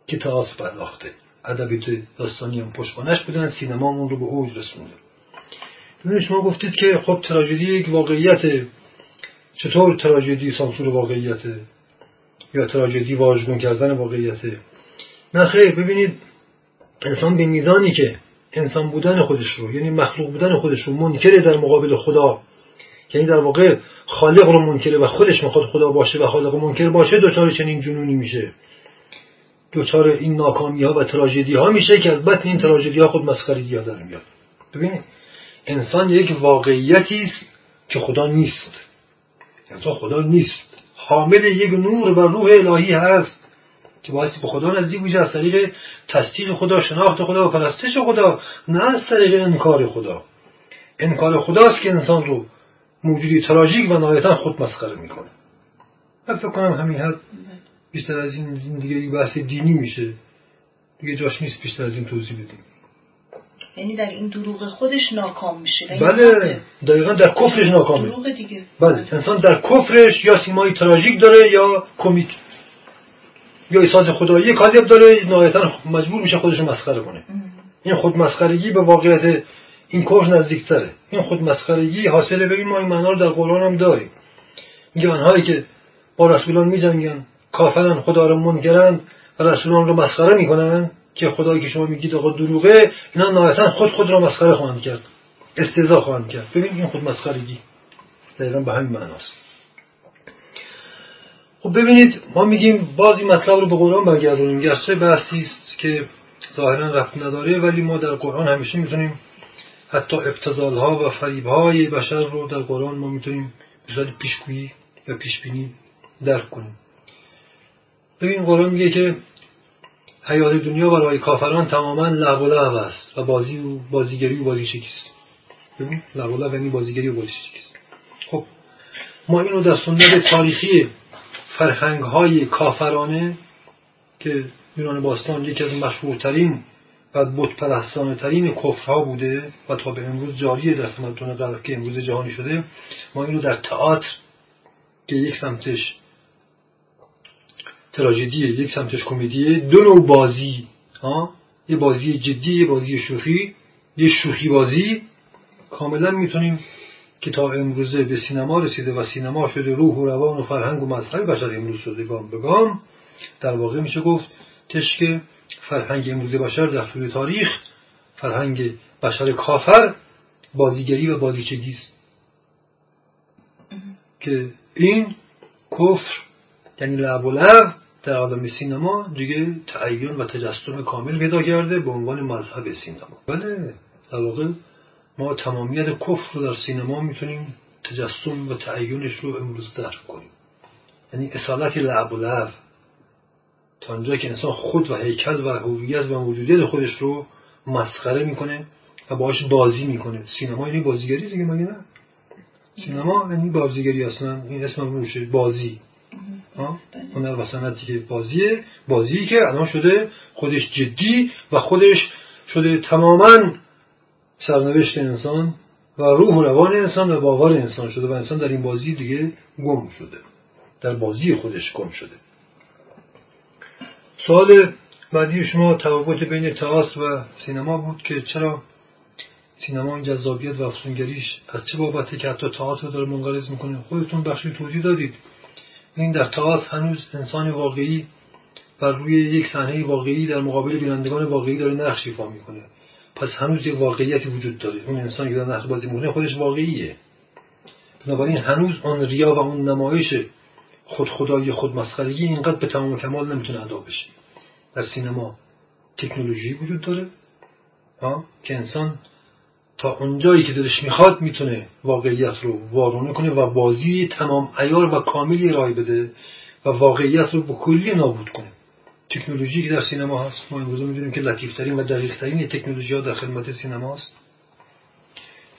Speaker 1: که تئاتر پرداخته. ادبیات داستانی هم پشتوانش بودن سینما اون رو به اوج رسونده ببینید شما گفتید که خب تراژدی یک واقعیت. چطور تراژدی سانسور واقعیته یا تراژدی واژگون کردن واقعیته نه خیر ببینید انسان به میزانی که انسان بودن خودش رو یعنی مخلوق بودن خودش رو منکره در مقابل خدا. یعنی در واقع خالق رو منکره و خودش می‌خواد خدا باشه و خالق منکر باشه دچار چنین جنونی میشه. دچار این ناکامی ها و تراژدی ها میشه که از بطن این تراژدی ها خود مسخرگی ها در میاد. ببینید انسان یک واقعیتی است که خدا نیست. انسان خدا نیست. حامل یک نور و روح الهی هست که باعث به خدا نزدیک میشه از طریق تصدیق خدا شناخت خدا و پرستش خدا نه از طریق انکار خدا. انکار خداست که انسان رو موجودی تراژیک و نهایتا خود مسخره می‌کنه. من فکر کنم همین حد بیشتر از این دیگه بحث دینی میشه. دیگه جاش نیست بیشتر از این توضیح بدیم.
Speaker 2: یعنی در این دروغ خودش ناکام میشه.
Speaker 1: بله. دقیقا در کفرش ناکامه
Speaker 2: دروغ دیگه.
Speaker 1: بله. انسان در کفرش یا سیمایی تراژیک داره یا کمیک یا احساس خدایی کاذب داره نهایتا مجبور میشه خودش مسخره کنه. این خود مسخرگی به واقعیت این کفر نزدیکتره. این خود مسخرگی حاصله ببین ما این معنا رو در قرآن هم داریم. میگه آنهایی که با رسولان میجنگن کافرن خدا رو منکرن و رسولان رو مسخره می‌کنن که خدایی که شما میگید آقا دروغه اینا نهایتا خود خود را مسخره خواهند کرد. استهزا خواهند کرد. ببین این خود مسخرگی دقیقا به همین معناست. خب ببینید ما میگیم بازی مطلب رو به قرآن برگردونیم. گرچه بحثی است که ظاهرا رفت نداره ولی ما در قرآن همیشه می‌تونیم حتی ابتزال ها و فریب های بشر رو در قرآن ما می‌تونیم به صورت پیشگویی و پیشبینی درک کنیم. ببین قرآن میگه که حیات دنیا برای کافران تماما لغو و لعب است و بازی و بازیگری و بازی شکست ببین لغو و یعنی بازیگری و بازی شکست خب ما اینو در سنت تاریخی فرهنگ های کافرانه که یونان باستان یکی از مشهورترین و بتپرستانه ترین کفرها بوده و تا به امروز جاریه در تمدن غرب که امروز جهانی شده ما اینو در تئاتر که یک سمتش تراژدی یک سمتش کمدیه دو نوع بازی ها؟ یه بازی جدی یه بازی شوخی یه شوخی بازی کاملا می‌تونیم که تا امروزه به سینما رسیده و سینما شده روح و روان و فرهنگ و مذهب بشر امروز شده گام به گام. در واقع میشه گفت تشک فرهنگ امروز بشر در طول تاریخ فرهنگ بشر کافر بازیگری و بازیچگی است. که این کفر یعنی لعب و لعب در عالم سینما دیگه تعین و تجسم کامل پیدا کرده به عنوان مذهب سینما. بله در واقع ما تمامیت کفر رو در سینما می‌تونیم تجسم و تعینش رو امروز درک کنیم. یعنی اصالت لعب و لعب تا اونجا که انسان خود و هیکل و هویت و موجودیت خودش رو مسخره می‌کنه و باش بازی می‌کنه. سینما یعنی بازیگری دیگه مگه نه؟ سینما یعنی بازیگری اصلا. این اسم روشه بازی. هنر و سنتی که بازیه بازی که الان شده خودش جدی و خودش شده تماما سرنوشت انسان و روح و روان انسان و باور انسان شده و انسان در این بازی دیگه گم شده. در بازی خودش گم شده. سوال بعدی شما تفاوت بین تئاتر و سینما بود که چرا سینما این جذابیت و افسونگریش از چه بابته که حتی تئاتر داره منقرض می‌کنه؟ خودتون بخشی توضیح دادید. این در تئاتر هنوز انسان واقعی بر روی یک صحنه واقعی در مقابل بینندگان واقعی داره نقش ایفا می‌کنه. پس هنوز یک واقعیتی وجود داره. اون انسانی که در نقش بازی می‌کنه خودش واقعیه. بنابراین هنوز آن ریا و اون نمایش خود خدایی خود مسخرگی اینقدر به تمام کمال نمی‌تونه ادا بشه. در سینما تکنولوژی وجود داره. ها؟ که انسان تا اونجایی که دلش می‌خواد می‌تونه واقعیت رو وارونه کنه و بازی تمام ایار و کاملی رای بده و واقعیت رو به کلی نابود کنه. تکنولوژی که در سینما هست. ما امروز می‌دونیم که لطیفترین و دقیقترین تکنولوژی ها در خدمت سینما هست.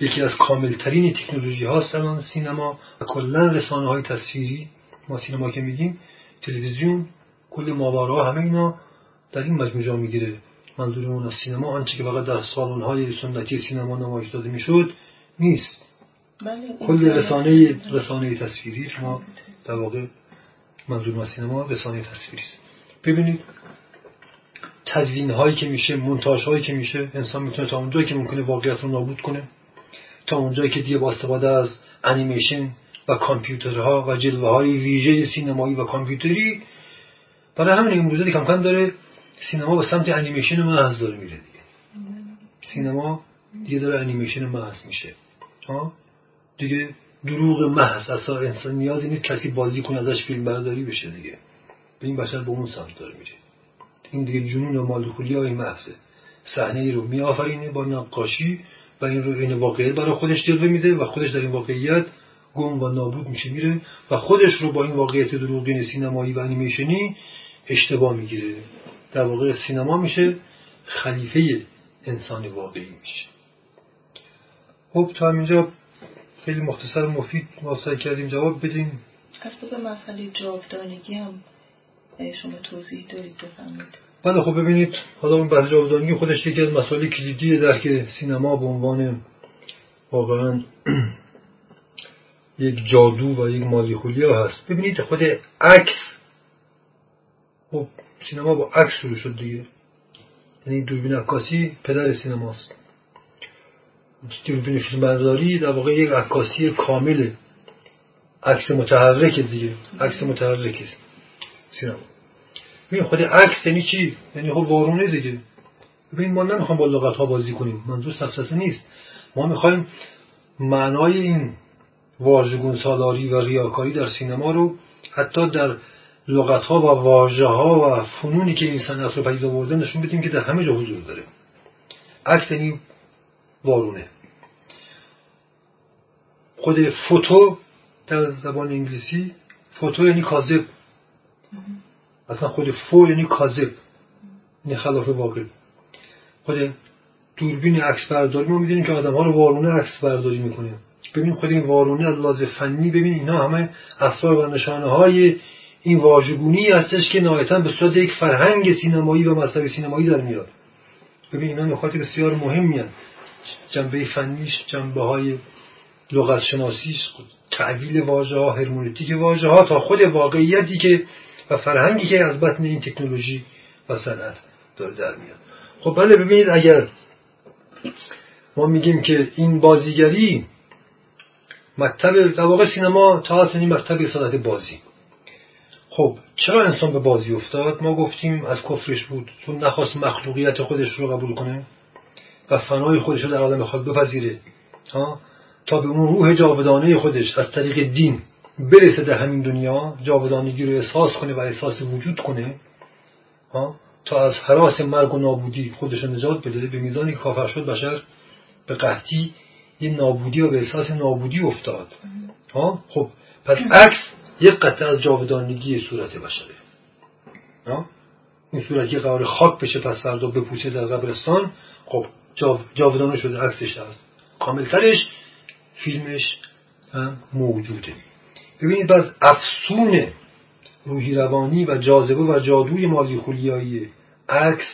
Speaker 1: یکی از کاملترین تکنولوژی هاست الان سینما و کلا رسانه های تصویری. ما سینما که میگیم تلویزیون کل ماورا همه اینا در این مجموعه می‌گیره. منظورمون از سینما آنچه که فقط در سالن های سنتی سینما نمایش داده می‌شد نیست. بله کل رسانه رسانه تصویری شما در واقع منظور از سینما رسانه تصویری است. ببینید تدوین هایی که میشه مونتاژ هایی که میشه انسان می‌تونه تا اونجایی که ممکنه واقعیت رو نابود کنه تا اونجایی که دیگه با استفاده از انیمیشن و کامپیوترها و جلوه های ویژه سینمایی و کامپیوتری برای همین امروزه دیگه کم داره سینما به سمت انیمیشن محض داره میره دیگه. سینما دیگه داره انیمیشن محض میشه. ها؟ دیگه دروغ محض اصلا انسان نیازی نیست کسی بازی کنه ازش فیلم برداری بشه دیگه. به این بشر به اون سمت داره میره این دیگه جنون و مالدخولی های محضه. صحنه رو میآفرینه با نقاشی و این رو این واقعیت برای خودش جلوه میده و خودش در این واقعیت گم و نابود میشه میره و خودش رو با این واقعیت دروغین سینمایی و انیمیشنی اشتباه می‌گیره. در واقع سینما میشه خلیفه انسان واقعی میشه. خب تا اینجا خیلی مختصر و مفید ما کردیم جواب بدیم.
Speaker 2: از به مسئله جاودانگی هم شما توضیح دارید بفرمایید.
Speaker 1: بله خب ببینید حالا اون بحث جاودانگی خودش یکی از مسائل کلیدیه در که سینما به عنوان واقعا *clears throat* یک جادو و یک مالیخولی هست. ببینید خود عکس خب سینما با عکس شروع شد دیگه. یعنی دوربین عکاسی پدر سینماست. دوربین فیلم در واقع یک عکاسی کامله عکس متحرک دیگه. عکس متحرک سینما ببین خود عکس یعنی چی؟ یعنی خب وارونه دیگه. ببین ما نمی‌خوام با لغت ها بازی کنیم. منظور سفسطه نیست. ما می‌خوایم معنای این واژگون سالاری و ریاکاری در سینما رو حتی در لغت ها و واژه ها و فنونی که این صنعت رو پدید آورده نشون بدیم که در همه جا حضور داره. عکس یعنی وارونه. خود فوتو در زبان انگلیسی فوتو یعنی کاذب. اصلا خود فو یعنی کاذب. یعنی خلاف واقع. خود دوربین عکس برداری ما می‌دونیم که آدم ها رو وارونه عکس برداری می‌کنه. ببین خود این وارونه از فنی ببین اینا همه اسرار و نشانه های این واژگونی هستش که نهایتا به صورت یک فرهنگ سینمایی و مذهب سینمایی در میاد. ببین اینا نکات بسیار مهمی هست جنبه فنیش جنبه های لغت شناسیش تعویل واژه ها هرمونتیک واژه ها تا خود واقعیتی که و فرهنگی که از بطن این تکنولوژی و صنعت داره در میاد. خب بله ببینید اگر ما میگیم که این بازیگری مکتب در واقع سینما تا این مکتب صنعت بازی. خب چرا انسان به بازی افتاد؟ ما گفتیم از کفرش بود. چون نخواست مخلوقیت خودش رو قبول کنه و فنای خودش رو در عالم خود بپذیره ها؟ تا به اون روح جاودانه خودش از طریق دین برسه در همین دنیا جاودانگی رو احساس کنه و احساس وجود کنه ها تا از حراس مرگ و نابودی خودش نجات بده به میزانی کافر شد بشر به قحطی یه نابودی و به احساس نابودی افتاد ها. خب پس عکس یک قطعه از جاودانگی صورت بشره ها. این صورت که قرار خاک بشه پس فردا بپوشه در قبرستان خب جاودانه شده عکسش هست. کاملترش فیلمش هم موجوده. ببینید باز افسون روحی روانی و جاذبه و جادوی مالی خولیایی عکس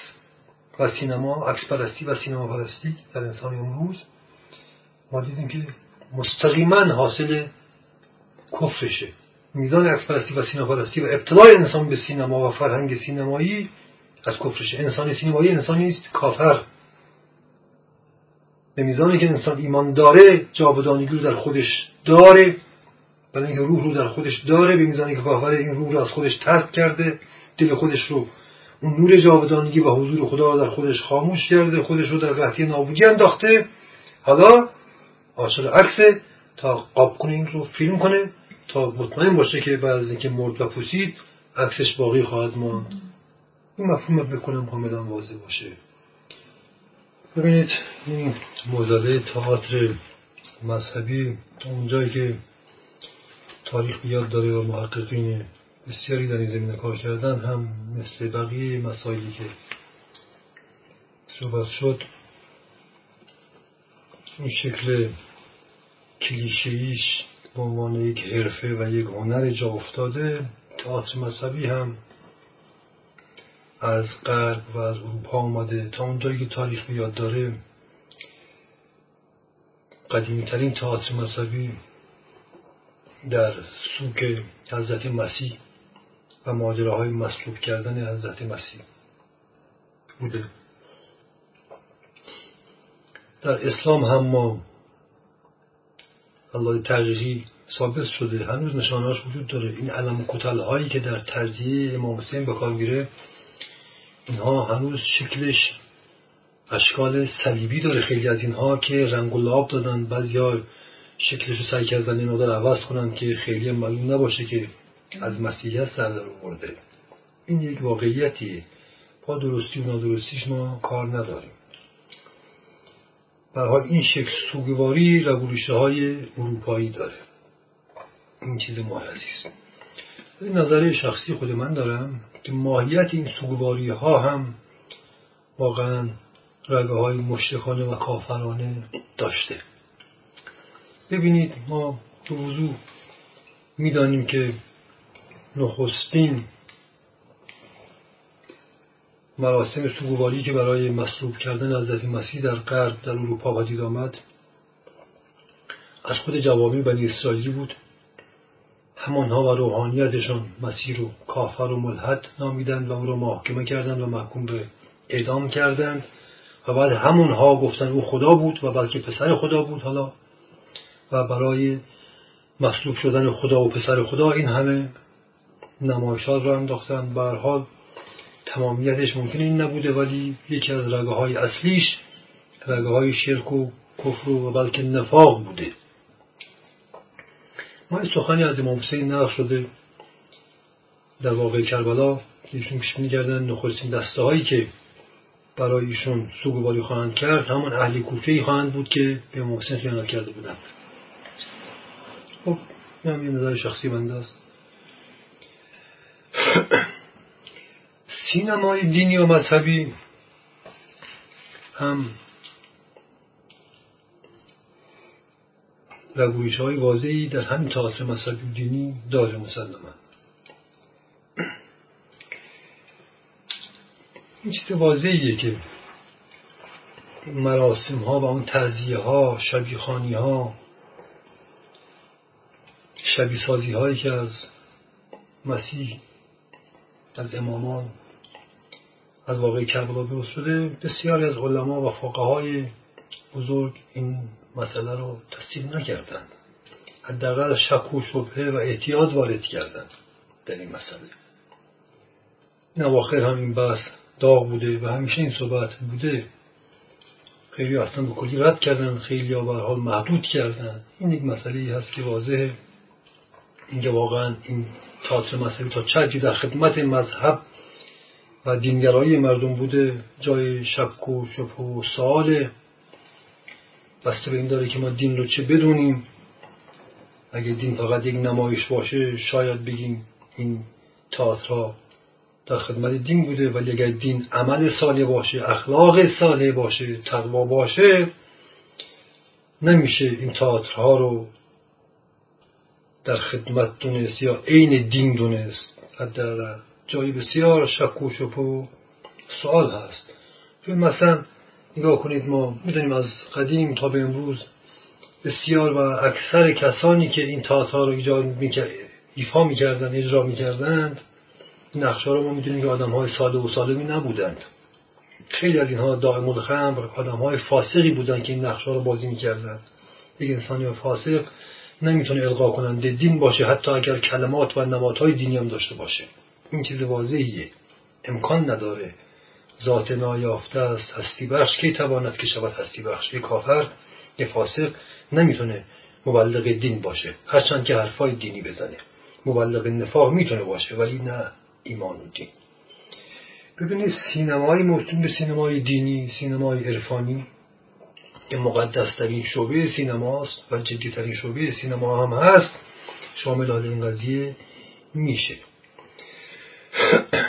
Speaker 1: و سینما عکس پرستی و سینما پرستی در انسان امروز ما دیدیم که مستقیما حاصل کفرشه. میزان عکس پرستی و سینما پرستی و ابتلای انسان به سینما و فرهنگ سینمایی از کفرشه. انسان سینمایی انسانی است کافر. به میزانی که انسان ایمان داره جاودانگی رو در خودش داره. برای اینکه روح رو در خودش داره به میزانی که کافر این روح رو از خودش ترک کرده دل خودش رو اون نور جاودانگی و حضور خدا رو در خودش خاموش کرده خودش رو در قحطی نابودی انداخته. حالا عاشق عکس تا قاب کنه این رو فیلم کنه تا مطمئن باشه که بعد از اینکه مرد و پوسید عکسش باقی خواهد ماند. این مفهوم بکنم کاملا واضح باشه. ببینید این مزاده تئاتر مذهبی تا اونجایی که تاریخ بیاد داره و محققین بسیاری در این زمینه کار کردن هم مثل بقیه مسائلی که صحبت شد. این شکل کلیشهیش به عنوان یک حرفه و یک هنر جا افتاده. تئاتر مذهبی هم از غرب و از اروپا آمده. تا اونجایی که تاریخ بیاد داره قدیمیترین تئاتر مذهبی در سوک حضرت مسیح و ماجراهای مصلوب کردن حضرت مسیح بوده. در اسلام هم ما الله تحقیقی ثابت شده. هنوز نشانهاش وجود داره. این علم کتل هایی که در تجزیه امام حسین به کار میره اینها هنوز شکلش اشکال صلیبی داره. خیلی از اینها که رنگ و لعاب دادن بعضیا شکلش رو سعی کردن این مقدار عوض کنن که خیلی معلوم نباشه که از مسیحیت سر در آورده. این یک واقعیتیه با درستی و نادرستیش ما کار نداریم. به حال این شکل سوگواری رگولیشه های اروپایی داره. این چیز محرزی است این نظر شخصی خود من دارم که ماهیت این سوگواری ها هم واقعا رگه های و کافرانه داشته. ببینید ما تو وضوع می‌دانیم که نخستین مراسم سوگواری که برای مصلوب کردن حضرت مسیح در غرب در اروپا پدید آمد از خود جوامع بنی اسرائیلی بود. همانها و روحانیتشان مسیح رو کافر و ملحد نامیدند و او را محاکمه کردند و محکوم به اعدام کردند و بعد همونها گفتند او خدا بود و بلکه پسر خدا بود. حالا و برای مصلوب شدن خدا و پسر خدا این همه نمایشات را انداختن. حال تمامیتش ممکن این نبوده ولی یکی از رگه های اصلیش رگه های شرک و کفر و بلکه نفاق بوده. ما این سخنی از امام حسین نقل شده در واقع کربلا. ایشون پیش میگردن نخستین دسته هایی که برای ایشون سوگواری خواهند کرد. همون اهل کوفه خواهند بود که به امام حسین خیانت کرده بودند. این هم یه نظر شخصی بنده است. سینمای دینی و مذهبی هم رگویش های واضحی در همین تئاتر مذهبی دینی داره مسلما. این چیز واضحیه که مراسم ها و اون تعذیه ها شبیخانی ها شبیه سازی هایی که از مسیح از امامان از واقع کربلا درست شده بسیاری از علما و فقهای بزرگ این مسئله رو تصدیق نکردند. حداقل شک و شبهه و احتیاط وارد کردن در این مسئله. این اواخر هم این بحث داغ بوده و همیشه این صحبت بوده. خیلی اصلا به کلی رد کردن خیلی ها حال محدود کردن. این یک مسئله هست که واضحه. اینکه واقعا این تاثر مذهبی تا چه در خدمت مذهب و دینگرایی مردم بوده جای شک و شبه و سوال. بسته به این داره که ما دین رو چه بدونیم؟ اگه دین فقط یک نمایش باشه شاید بگیم این تئاترها در خدمت دین بوده ولی اگر دین عمل صالح باشه اخلاق صالح باشه تقوا باشه نمیشه این تئاترها رو در خدمت دونست یا عین دین دونست. در جایی بسیار شک و شپ و سوال هست. مثلا نگاه کنید ما می‌دونیم از قدیم تا به امروز بسیار و اکثر کسانی که این تئاترها رو ایجاد ایفا می‌کردن اجرا می‌کردند نقشه رو ما می‌دونیم که آدم های ساده و سالمی نبودند. خیلی از اینها دائم الخمر آدم های فاسقی بودند که این نقشه رو بازی می‌کردند. یک انسانی فاسق نمی‌تونه القا کننده دین باشه. حتی اگر کلمات و نمادهای دینی هم داشته باشه. این چیز واضحیه. امکان نداره. ذات نایافته است. هستی بخش. کی تواند که شود هستی بخش؟ یک کافر یک فاسق. نمی‌تونه مبلغ دین باشه. هرچند که حرفای دینی بزنه. مبلغ نفاق می‌تونه باشه ولی نه ایمان و دین. ببینید سینمای مرتون به سینمای دینی سینمای عرفانی که مقدسترین شعبه سینماست و جدیترین شعبه سینما هم هست. شامل این قضیه میشه. *clears throat*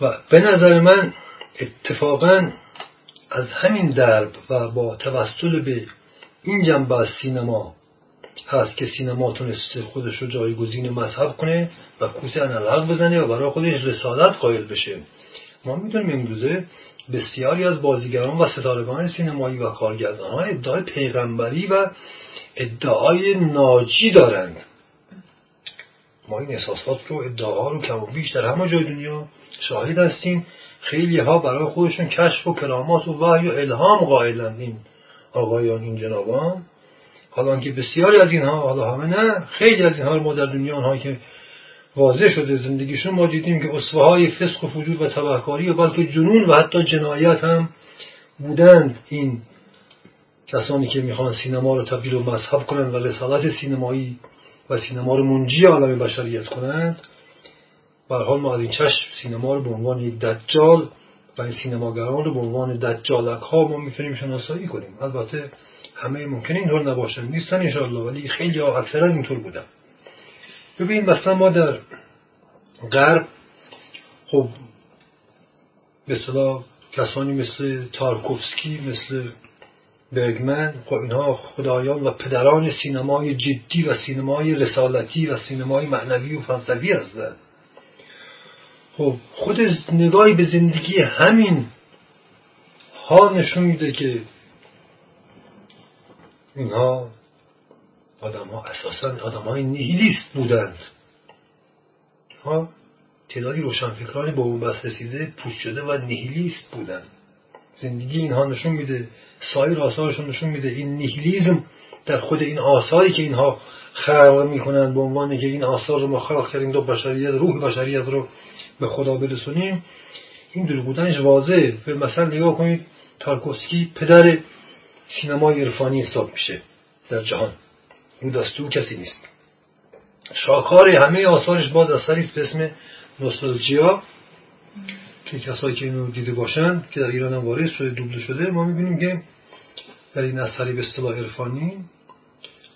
Speaker 1: و به نظر من اتفاقا از همین درب و با توسل به این جنبه از سینما هست که سینما تونسته خودش رو جایگزین مذهب کنه و کوسه انالحق بزنه و برای خودش رسالت قائل بشه. ما می‌دونیم امروزه بسیاری از بازیگران و ستارگان سینمایی و کارگردان ها ادعای پیغمبری و ادعای ناجی دارند. ما این احساسات رو ادعاها رو کم و بیش در همه جای دنیا شاهد هستیم. خیلی ها برای خودشون کشف و کرامات و وحی و الهام قائلند این آقایان این جنابان. حالا که بسیاری از اینها حالا همه نه خیلی از اینها ما در دنیا آنهایی که واضح شده زندگیشون. ما دیدیم که اصفه های فسق و فجور و تبهکاری و بلکه جنون و حتی جنایت هم بودند. این کسانی که می‌خوان سینما رو تبدیل و مذهب کنند و رسالت سینمایی و سینما رو منجی عالم بشریت کنند حال ما از این چشم سینما رو به عنوان یک دجال و این سینماگران رو به عنوان دجالک ها ما می‌تونیم شناسایی کنیم. البته همه ممکنه اینطور نباشن. نیستن انشاءالله ولی خیلی ها اکثرا اینطور بودن. ببین مثلا ما در غرب خب به کسانی مثل تارکوفسکی مثل برگمن خب اینها خدایان و پدران سینمای جدی و سینمای رسالتی و سینمای معنوی و فلسفی هستند. خب خود نگاهی به زندگی همین ها نشون میده که اینها آدم ها اساسا آدم های نیهیلیست بودند. ها تعدادی روشنفکرانی به اون بس رسیده پوش شده و نیهیلیست بودند. زندگی اینها نشون میده سایر آثارشون نشون میده. این نیهیلیزم در خود این آثاری که اینها خلق می‌کنند به عنوان که این آثار رو ما خلق کردیم دو بشریت روح بشریت رو به خدا برسونیم. این دور بودنش واضح به مثلا نگاه کنید تارکوسکی پدر سینمای عرفانی حساب میشه در جهان. او دستو کسی نیست. شاکار همه آثارش باز اثری است به اسم نوستالژیا که کسایی که اینو دیده باشن که در ایران هم وارد شده دوبله شده ما می‌بینیم که در این اثری به اصطلاح عرفانی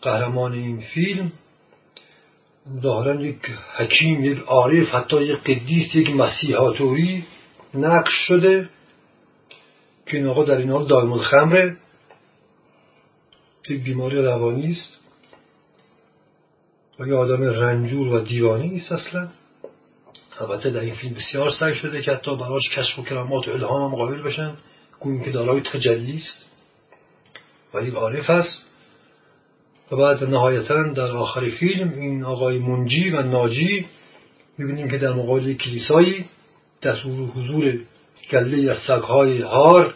Speaker 1: قهرمان این فیلم ظاهرا یک حکیم یک عارف حتی یک قدیس یک مسیحاتوری نقش شده که این آقا در این حال دائم الخمره یک بیماری روانی است. یه آدم رنجور و دیوانی است اصلا. البته در این فیلم بسیار سعی شده که حتی براش کشف و کرامات و الهام هم قابل بشن. گوییم که دارای تجلی است. ولی عارف است. و بعد نهایتا در آخر فیلم این آقای منجی و ناجی می‌بینیم که در مقابل کلیسایی در حضور گله از سگهای هار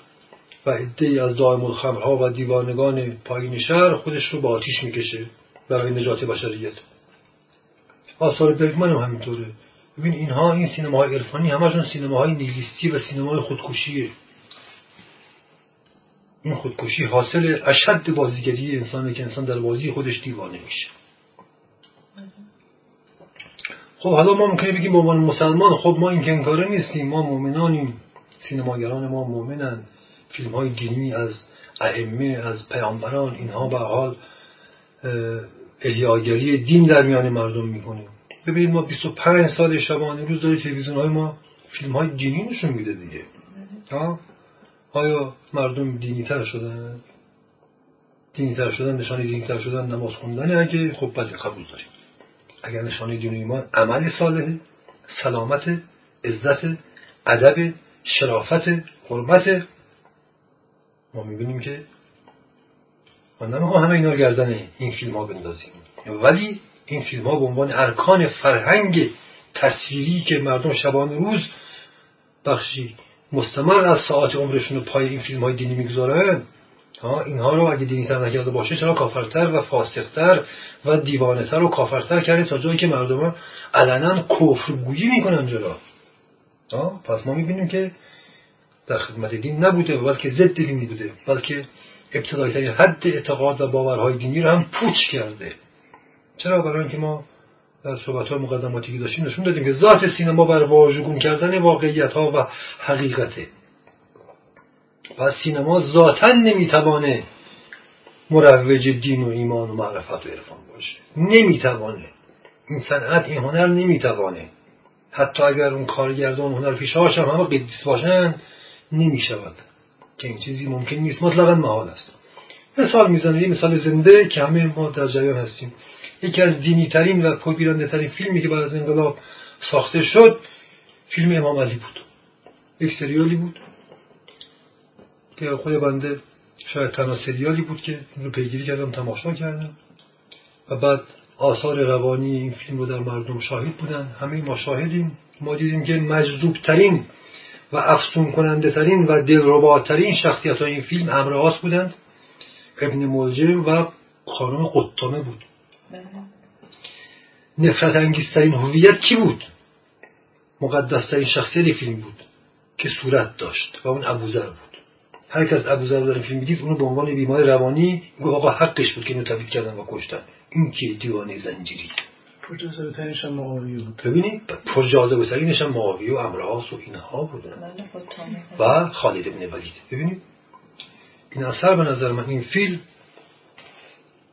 Speaker 1: و عدهای از دائم الخمرها و دیوانگان پایین شهر خودش رو با آتیش می‌کشه برای نجات بشریت. آثار برگمن هم همینطوره. ببین اینها این سینماهای عرفانی همشون سینماهای نیلیستی و سینمای خودکشیه. این خودکشی حاصل اشد بازیگری انسانه که انسان در بازی خودش دیوانه میشه. خب حالا ما ممکنه بگیم به عنوان مسلمان خب ما این کنکاره نیستیم. ما مؤمنانیم. سینماگران ما مؤمنن. فیلم های دینی از ائمه از پیامبران اینها به حال احیاگری دین در میان مردم می‌کنیم. ببینید ما 25 سال شبانه روز داری تلویزیون های ما فیلم های دینی نشون میده دیگه. ها آیا مردم دینی تر شدن؟ دینی تر شدن نشانه دینی تر شدن نماز خوندن؟ اگه خب بله قبول داریم. اگر نشانه دین ایمان عمل صالح سلامت عزت ادب شرافت حرمت. ما می‌بینیم که من نمی‌خوام همه اینا رو گردن این فیلم ها بندازیم. ولی این فیلم ها به عنوان ارکان فرهنگ تصویری که مردم شبان روز بخشی مستمر از ساعت عمرشون رو پای این فیلم های دینی می‌گذارن اینها رو اگه دینی تر نکرده باشه چرا کافرتر و فاسقتر و دیوانهتر و کافرتر کرده تا جایی که مردم علنا کفرگویی می‌کنن جلو؟ پس ما می‌بینیم که در خدمت دین نبوده بلکه ضد دینی بوده بلکه ابتدایی حد اعتقاد و باورهای دینی رو هم پوچ کرده. چرا؟ برای اینکه ما در صحبت های مقدماتی که داشتیم نشون دادیم که ذات سینما بر واژگون کردن واقعیت ها و حقیقته. پس سینما ذاتا نمی‌توانه مروج دین و ایمان و معرفت و عرفان باشه. نمی‌توانه. این صنعت این هنر نمی‌توانه. حتی اگر اون کارگردان هنر پیشهاش هم همه قدیس باشن نمی‌شود. که این چیزی ممکن نیست. مطلقا محال است. مثال می‌زنه یه مثال زنده که همه ما در جریان هستیم. یکی از دینی ترین و پرگیرنده ترین فیلمی که بعد از انقلاب ساخته شد فیلم امام علی بود. یک سریالی بود که خود بنده شاید تنها سریالی بود که این رو پیگیری کردم تماشا کردم. و بعد آثار روانی این فیلم رو در مردم شاهد بودن. همه ما شاهدیم. ما دیدیم که مجذوب ترین و افسون کننده ترین و دلرباترین شخصیت های این فیلم امرآس بودند. ابن ملجم و خانم قطامه بود. نفرت انگیزترین هویت کی بود؟ مقدسترین شخصیت فیلم بود که صورت داشت و اون ابوذر بود. هر کس ابوذر در فیلم دیدید اونو به عنوان بیمار روانی گفت آقا حقش بود که اینو تبدیل کردن و کشتن. این که دیوانه زنجیری.
Speaker 3: پرجاذبه ترینش هم معاویه بود.
Speaker 1: ببینید پرجاذبه ترینش هم معاویه و امرهاس و اینها بودن بله، و خالد ابن ولید. ببینید این اثر به نظر من این فیلم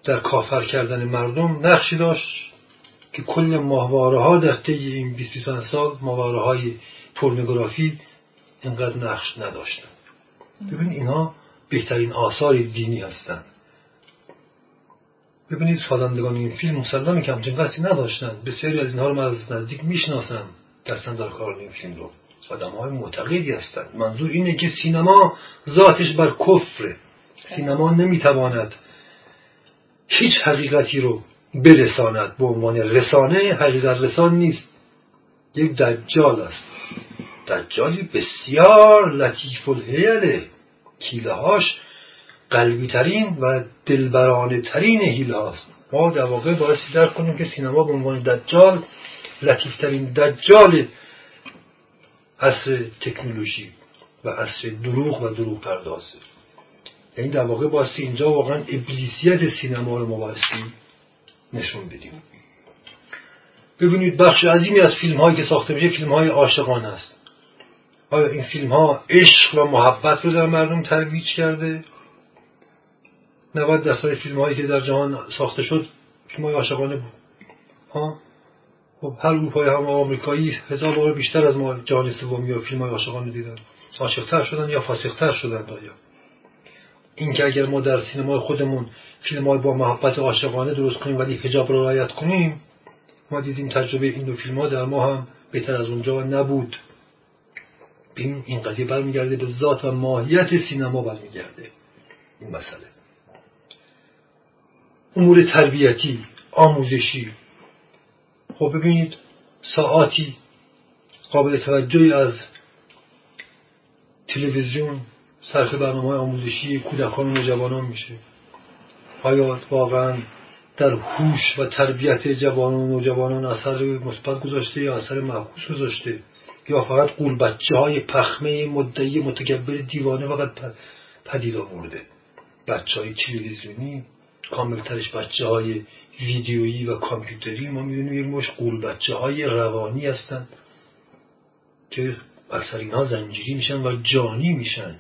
Speaker 1: در کافر کردن مردم نقشی داشت که کل ماهواره ها در طی این 25 سال ماهواره های پورنوگرافی اینقدر نقش نداشتن ببین اینها بهترین آثار دینی هستند. ببینید سازندگان این فیلم مسلمه که همچین قصدی نداشتن بسیاری از اینها رو من از نزدیک می‌شناسم. دستن در کار این فیلم رو. آدم های معتقدی هستند. منظور اینه که سینما ذاتش بر کفره. سینما نمی‌تواند هیچ حقیقتی رو برساند به عنوان رسانه حقیقت رسان نیست. یک دجال است. دجالی بسیار لطیف الهیله کیله هاش قلبی ترین و دلبرانه ترین هیله هاست. ما در واقع بایستی درک کنیم که سینما به عنوان دجال لطیفترین دجال عصر تکنولوژی و عصر دروغ و دروغ پردازه یعنی در واقع بایستی اینجا واقعا ابلیسیت سینما رو ما نشون بدیم. ببینید بخش عظیمی از فیلم هایی که ساخته میشه فیلم های عاشقانه است. آیا این فیلم ها عشق و محبت رو در مردم ترویج کرده؟ 90 درصد فیلم هایی که در جهان ساخته شد فیلم های عاشقانه بود. ها؟ خب هر اروپایی هم آمریکایی هزار بار بیشتر از ما جهان سومی یا فیلم های عاشقانه دیدن. عاشقتر شدن یا فاسقتر شدن آیا؟ این که اگر ما در سینمای خودمون فیلم های با محبت عاشقانه درست کنیم ولی حجاب رو رعایت کنیم ما دیدیم تجربه این دو فیلم ها در ما هم بهتر از اونجا نبود. این این قضیه برمیگرده به ذات و ماهیت سینما برمیگرده. این مسئله. امور تربیتی آموزشی. خب ببینید ساعاتی قابل توجهی از تلویزیون صرف برنامه آموزشی کودکان و نوجوانان میشه. آیا واقعا در هوش و تربیت جوانان و نوجوانان اثر مثبت گذاشته یا اثر معکوس گذاشته. یا فقط قول بچه های پخمه مدعی متکبر دیوانه فقط پدید آورده بچه های تلویزیونی کاملترش بچه های ویدیویی و کامپیوتری. ما می‌دونیم یک مش قول بچه های روانی هستند که اکثر اینها زنجیری میشن و جانی میشن.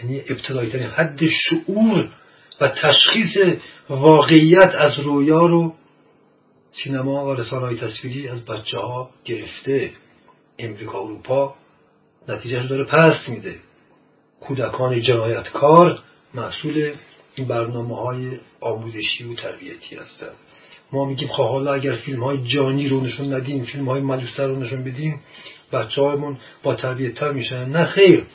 Speaker 1: یعنی ابتدایی ترین حد شعور و تشخیص واقعیت از رویا رو سینما و رسانه های تصویری از بچه ها گرفته. امریکا اروپا نتیجهش داره پست میده. کودکان جنایتکار محصول این برنامه های آموزشی و تربیتی هستند ما میگیم خواه حالا اگر فیلم های جانی رو نشون ندیم فیلم های ملوستر رو نشون بدیم بچه با تربیت تر میشن. نه خیر.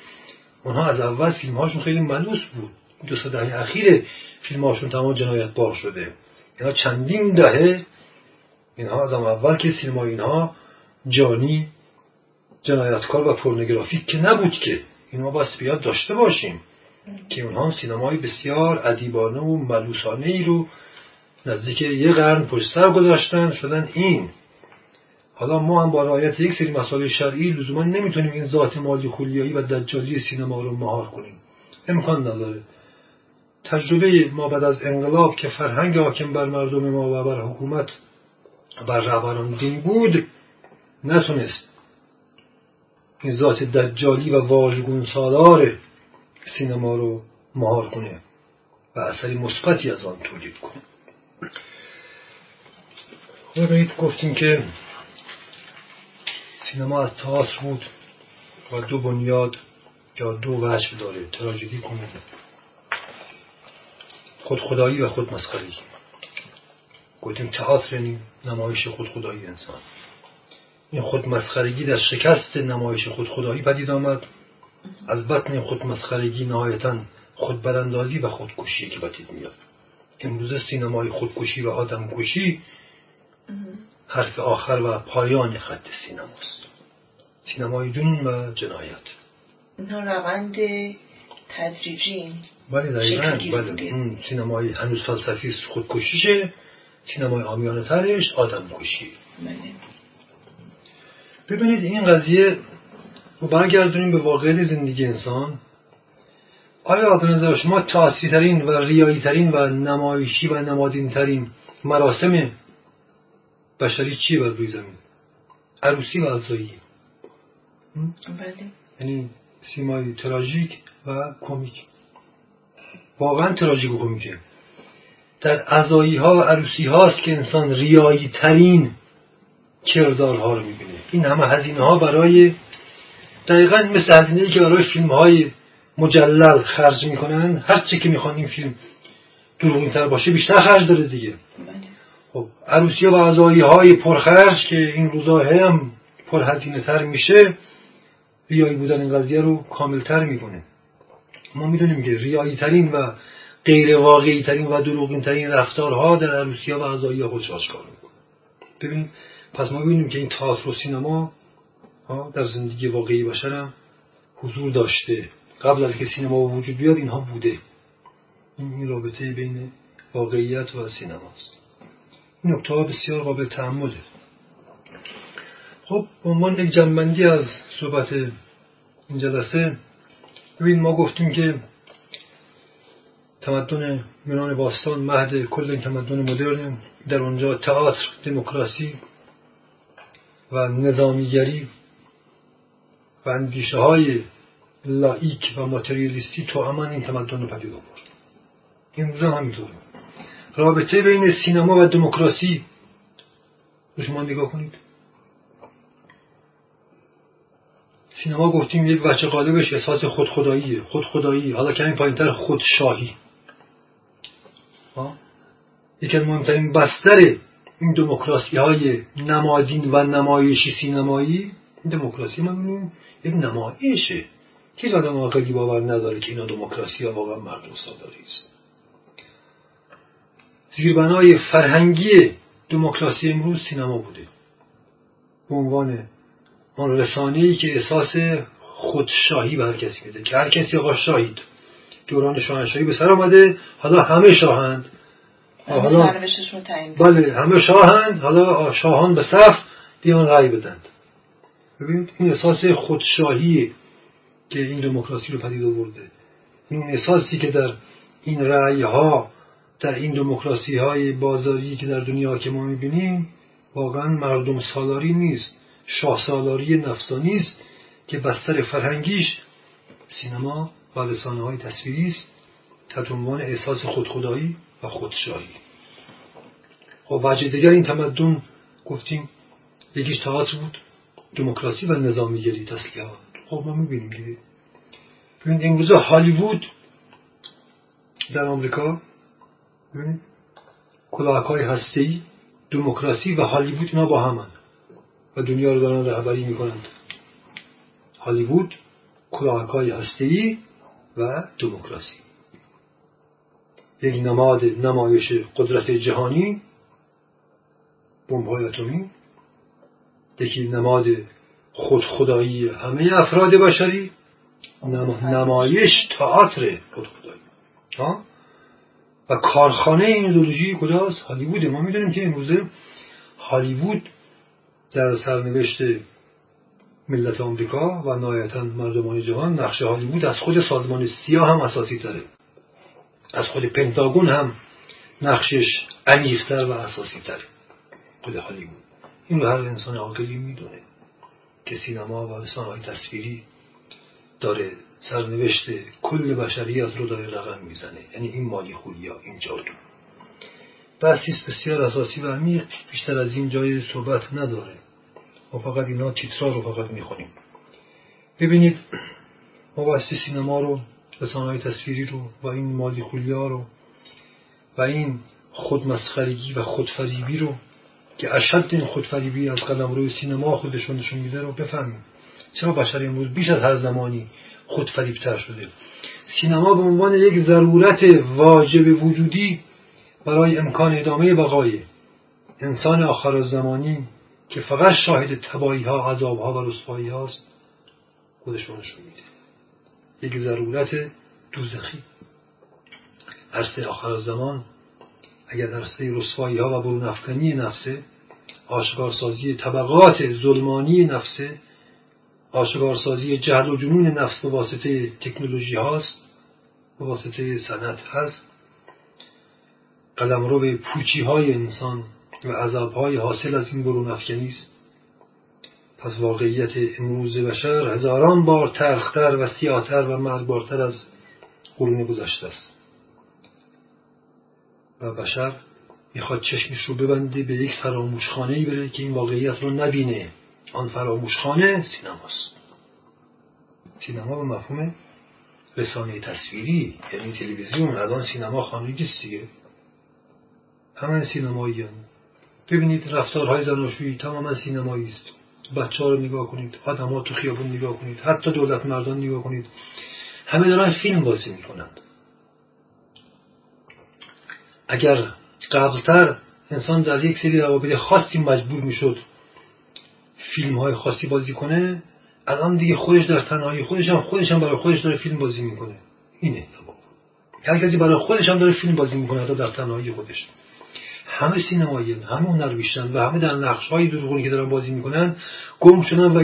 Speaker 1: اونها از اول فیلم هاشون خیلی ملوس بود. دو سه دهه اخیر فیلم هاشون تمام جنایت بار شده. اینا چندین دهه اینها از اول که های اینها جانی جنایتکار و پرنگرافیک که نبود که. اینها باید بیاد داشته باشیم که اونها سینمای بسیار ادیبانه و ملوسانه ای رو نزدیک یه قرن پشت سر گذاشتن. شدن این. حالا ما هم با رعایت یک سری مسائل شرعی لزوما نمی‌تونیم این ذات مالی خولیایی و دجالی سینما رو مهار کنیم. امکان نداره. تجربه ما بعد از انقلاب که فرهنگ حاکم بر مردم ما و بر حکومت بر رهبران دین بود نتونست. این ذات دجالی و واژگون سالار سینما رو مهار کنه و اثری مثبتی از آن تولید کنه. خب گفتیم که سینما از تئاتر بود. و دو بنیاد یا دو وجه داره تراژدی کمدی خود خدایی و خود مسخری گفتیم تئاتر یعنی نمایش خود خدایی انسان. این خود مسخرگی در شکست نمایش خود خدایی پدید آمد. از بطن خود مسخرگی نهایتا خود براندازی و خودکشی که پدید میاد. امروز سینمای خودکشی و آدمکشی حرف آخر و پایان خط سینماست سینمای جنون و جنایت
Speaker 2: اینا روند تدریجی
Speaker 1: بله دقیقا. بله. سینمای هنوز فلسفی خودکشیشه. سینمای آمیانه ترش آدم کشی بله. ببینید این قضیه رو برگردونیم به واقعیت زندگی انسان. آیا به نظر شما تاثیری ترین و ریایی ترین و نمایشی و نمادین ترین مراسم بشری چیه بر روی زمین؟ عروسی و عزایی
Speaker 2: بله.
Speaker 1: یعنی سیمای تراژیک و کمیک واقعا تراژیک و کمیکه در عزایی ها و عروسی هاست که انسان ریایی ترین کردارها رو می‌بینه. این همه هزینه ها برای دقیقا مثل هزینه که برای فیلم های مجلل خرج می‌کنن. هر چی که می‌خوان این فیلم دروغین تر باشه بیشتر خرج داره دیگه. بله. خب عروسی و عزایی های پرخرج که این روزا هم پرهزینه تر میشه ریایی بودن این قضیه رو کاملتر می‌کنه ما می‌دونیم که ریایی ترین و غیر واقعی ترین و دروغین ترین رفتارها در عروسی و عزایی خودش آشکار می‌کنه. ببین پس ما ببینیم که این تئاتر و سینما در زندگی واقعی بشر هم حضور داشته. قبل از که سینما وجود بیاد اینها بوده. این رابطه بین واقعیت و سینماست. این نکته بسیار قابل تعمله خب به عنوان یک جنبندی از صحبت این جلسه ببین ما گفتیم که تمدن یونان باستان مهد کل این تمدن مدرن در اونجا تئاتر دموکراسی و نظامیگری و اندیشه های لایک و ماتریالیستی تو امان این تمدن رو پدید آورد. این هم همینطور. رابطه بین سینما و دموکراسی. رو شما نگاه کنید. سینما گفتیم یک بچه قالبش احساس خودخداییه. خودخدایی. حالا کمی پایینتر خودشاهی. یکی از مهمترین بستر این دموکراسی های نمادین و نمایشی سینمایی دموکراسی. ما می‌بینیم یک نمایشه. هیچ آدم عاقلی باور نداره که اینا دموکراسی ها واقعا مردم سالاری است زیربنای فرهنگی دموکراسی امروز سینما بوده. به عنوان آن رسانه ای که احساس خودشاهی به هر کسی میده. که هر کسی آقا شاهید. دوران شاهنشاهی به سر آمده. حالا همه شاهند.
Speaker 2: حالا
Speaker 1: بله همه شاهند. حالا شاهان به صف بیان رأی بدند ببینید این احساس خودشاهی که این دموکراسی رو پدید آورده. این احساسی که در این رأی ها در این دموکراسی های بازاری که در دنیا که ما می‌بینیم واقعا مردم سالاری نیست شاه سالاری نفسانی است که بستر فرهنگیش سینما و رسانه های تصویری است تحت عنوان احساس خودخدایی و خودشاهی. خب وجه دیگر این تمدن گفتیم یکیش تئاتر بود دموکراسی و نظامیگری تسلیحات. خب ما می‌بینیم دیگه. ببینید امروز هالیوود در آمریکا ببینید. کلاهکای هسته‌ای دموکراسی و هالیوود اینا با همن. و دنیا رو دارن رهبری می‌کنند هالیوود کلاهکای هسته‌ای و دموکراسی. یک نماد نمایش قدرت جهانی بمب‌های اتمی. یکی نماد خودخدایی همه افراد بشری. نمایش تئاتر خودخدایی. ها؟ و کارخانه این ایدولوژی کجاست؟ هالیوود. ما می‌دونیم که امروزه هالیوود در سرنوشت ملت آمریکا و نهایتا مردمان جهان نقش هالیوود از خود سازمان سیاه هم اساسی تره از خود پنتاگون هم نقشش عمیقتر و اساسی تره خود هالیوود. این رو هر انسان عاقلی می‌دونه که سینما و های تصویری داره. سرنوشت کل بشریت رو داره رقم می‌زنه. یعنی این مالی خولیا این جادو بحثیست بسیار اساسی و عمیق بیشتر از این جای صحبت نداره. ما فقط اینا تیترا رو فقط می‌خونیم. ببینید ما بحث سینما رو رسانه تصویری رو و این مالی خولیا رو و این خودمسخرگی و خودفریبی رو که اشد این خودفریبی از قدم روی سینما خودشون نشون میده رو بفهمیم. چرا بشر امروز بیش از هر زمانی خودفریبتر شده. سینما به عنوان یک ضرورت واجب وجودی برای امکان ادامه بقای انسان آخر زمانی که فقط شاهد تبایی ها عذاب ها و رسوایی هاست خودشون نشون میده. یک ضرورت دوزخی. عرصه آخر زمان اگر عرصه رسوایی ها و برون افکنی نفسه آشکارسازی طبقات ظلمانی نفسه آشکارسازی جهل و جنون نفس به واسطه تکنولوژی هاست به واسطه صنعت هست. قلمرو پوچی های انسان و عذاب های حاصل از این برون پس واقعیت امروز بشر هزاران بار تلختر و سیاتر و مرگبارتر از قرون گذشته است. و بشر می‌خواد چشمش رو ببنده به یک فراموشخانه ای بره که این واقعیت رو نبینه. آن فراموشخانه سینماست. سینما به مفهوم رسانه تصویری یعنی تلویزیون الان سینما خانگی است دیگه. همه سینمایی هم. ببینید رفتارهای زناشویی تماما سینمایی است. بچه ها رو نگاه کنید آدم تو خیابون نگاه کنید حتی دولت مردان نگاه کنید. همه دارن فیلم بازی می‌کنند اگر قبلتر انسان در یک سری روابط خاصی مجبور می‌شد فیلم های خاصی بازی کنه الان دیگه خودش در تنهایی خودش هم خودش هم برای خودش داره فیلم بازی می‌کنه. اینه. هر کسی برای خودش هم داره فیلم بازی می‌کنه حتی در تنهایی خودش. همه سینمایی همه هنر و همه در نقش های دروغونی که دارن بازی می‌کنن گم شدن و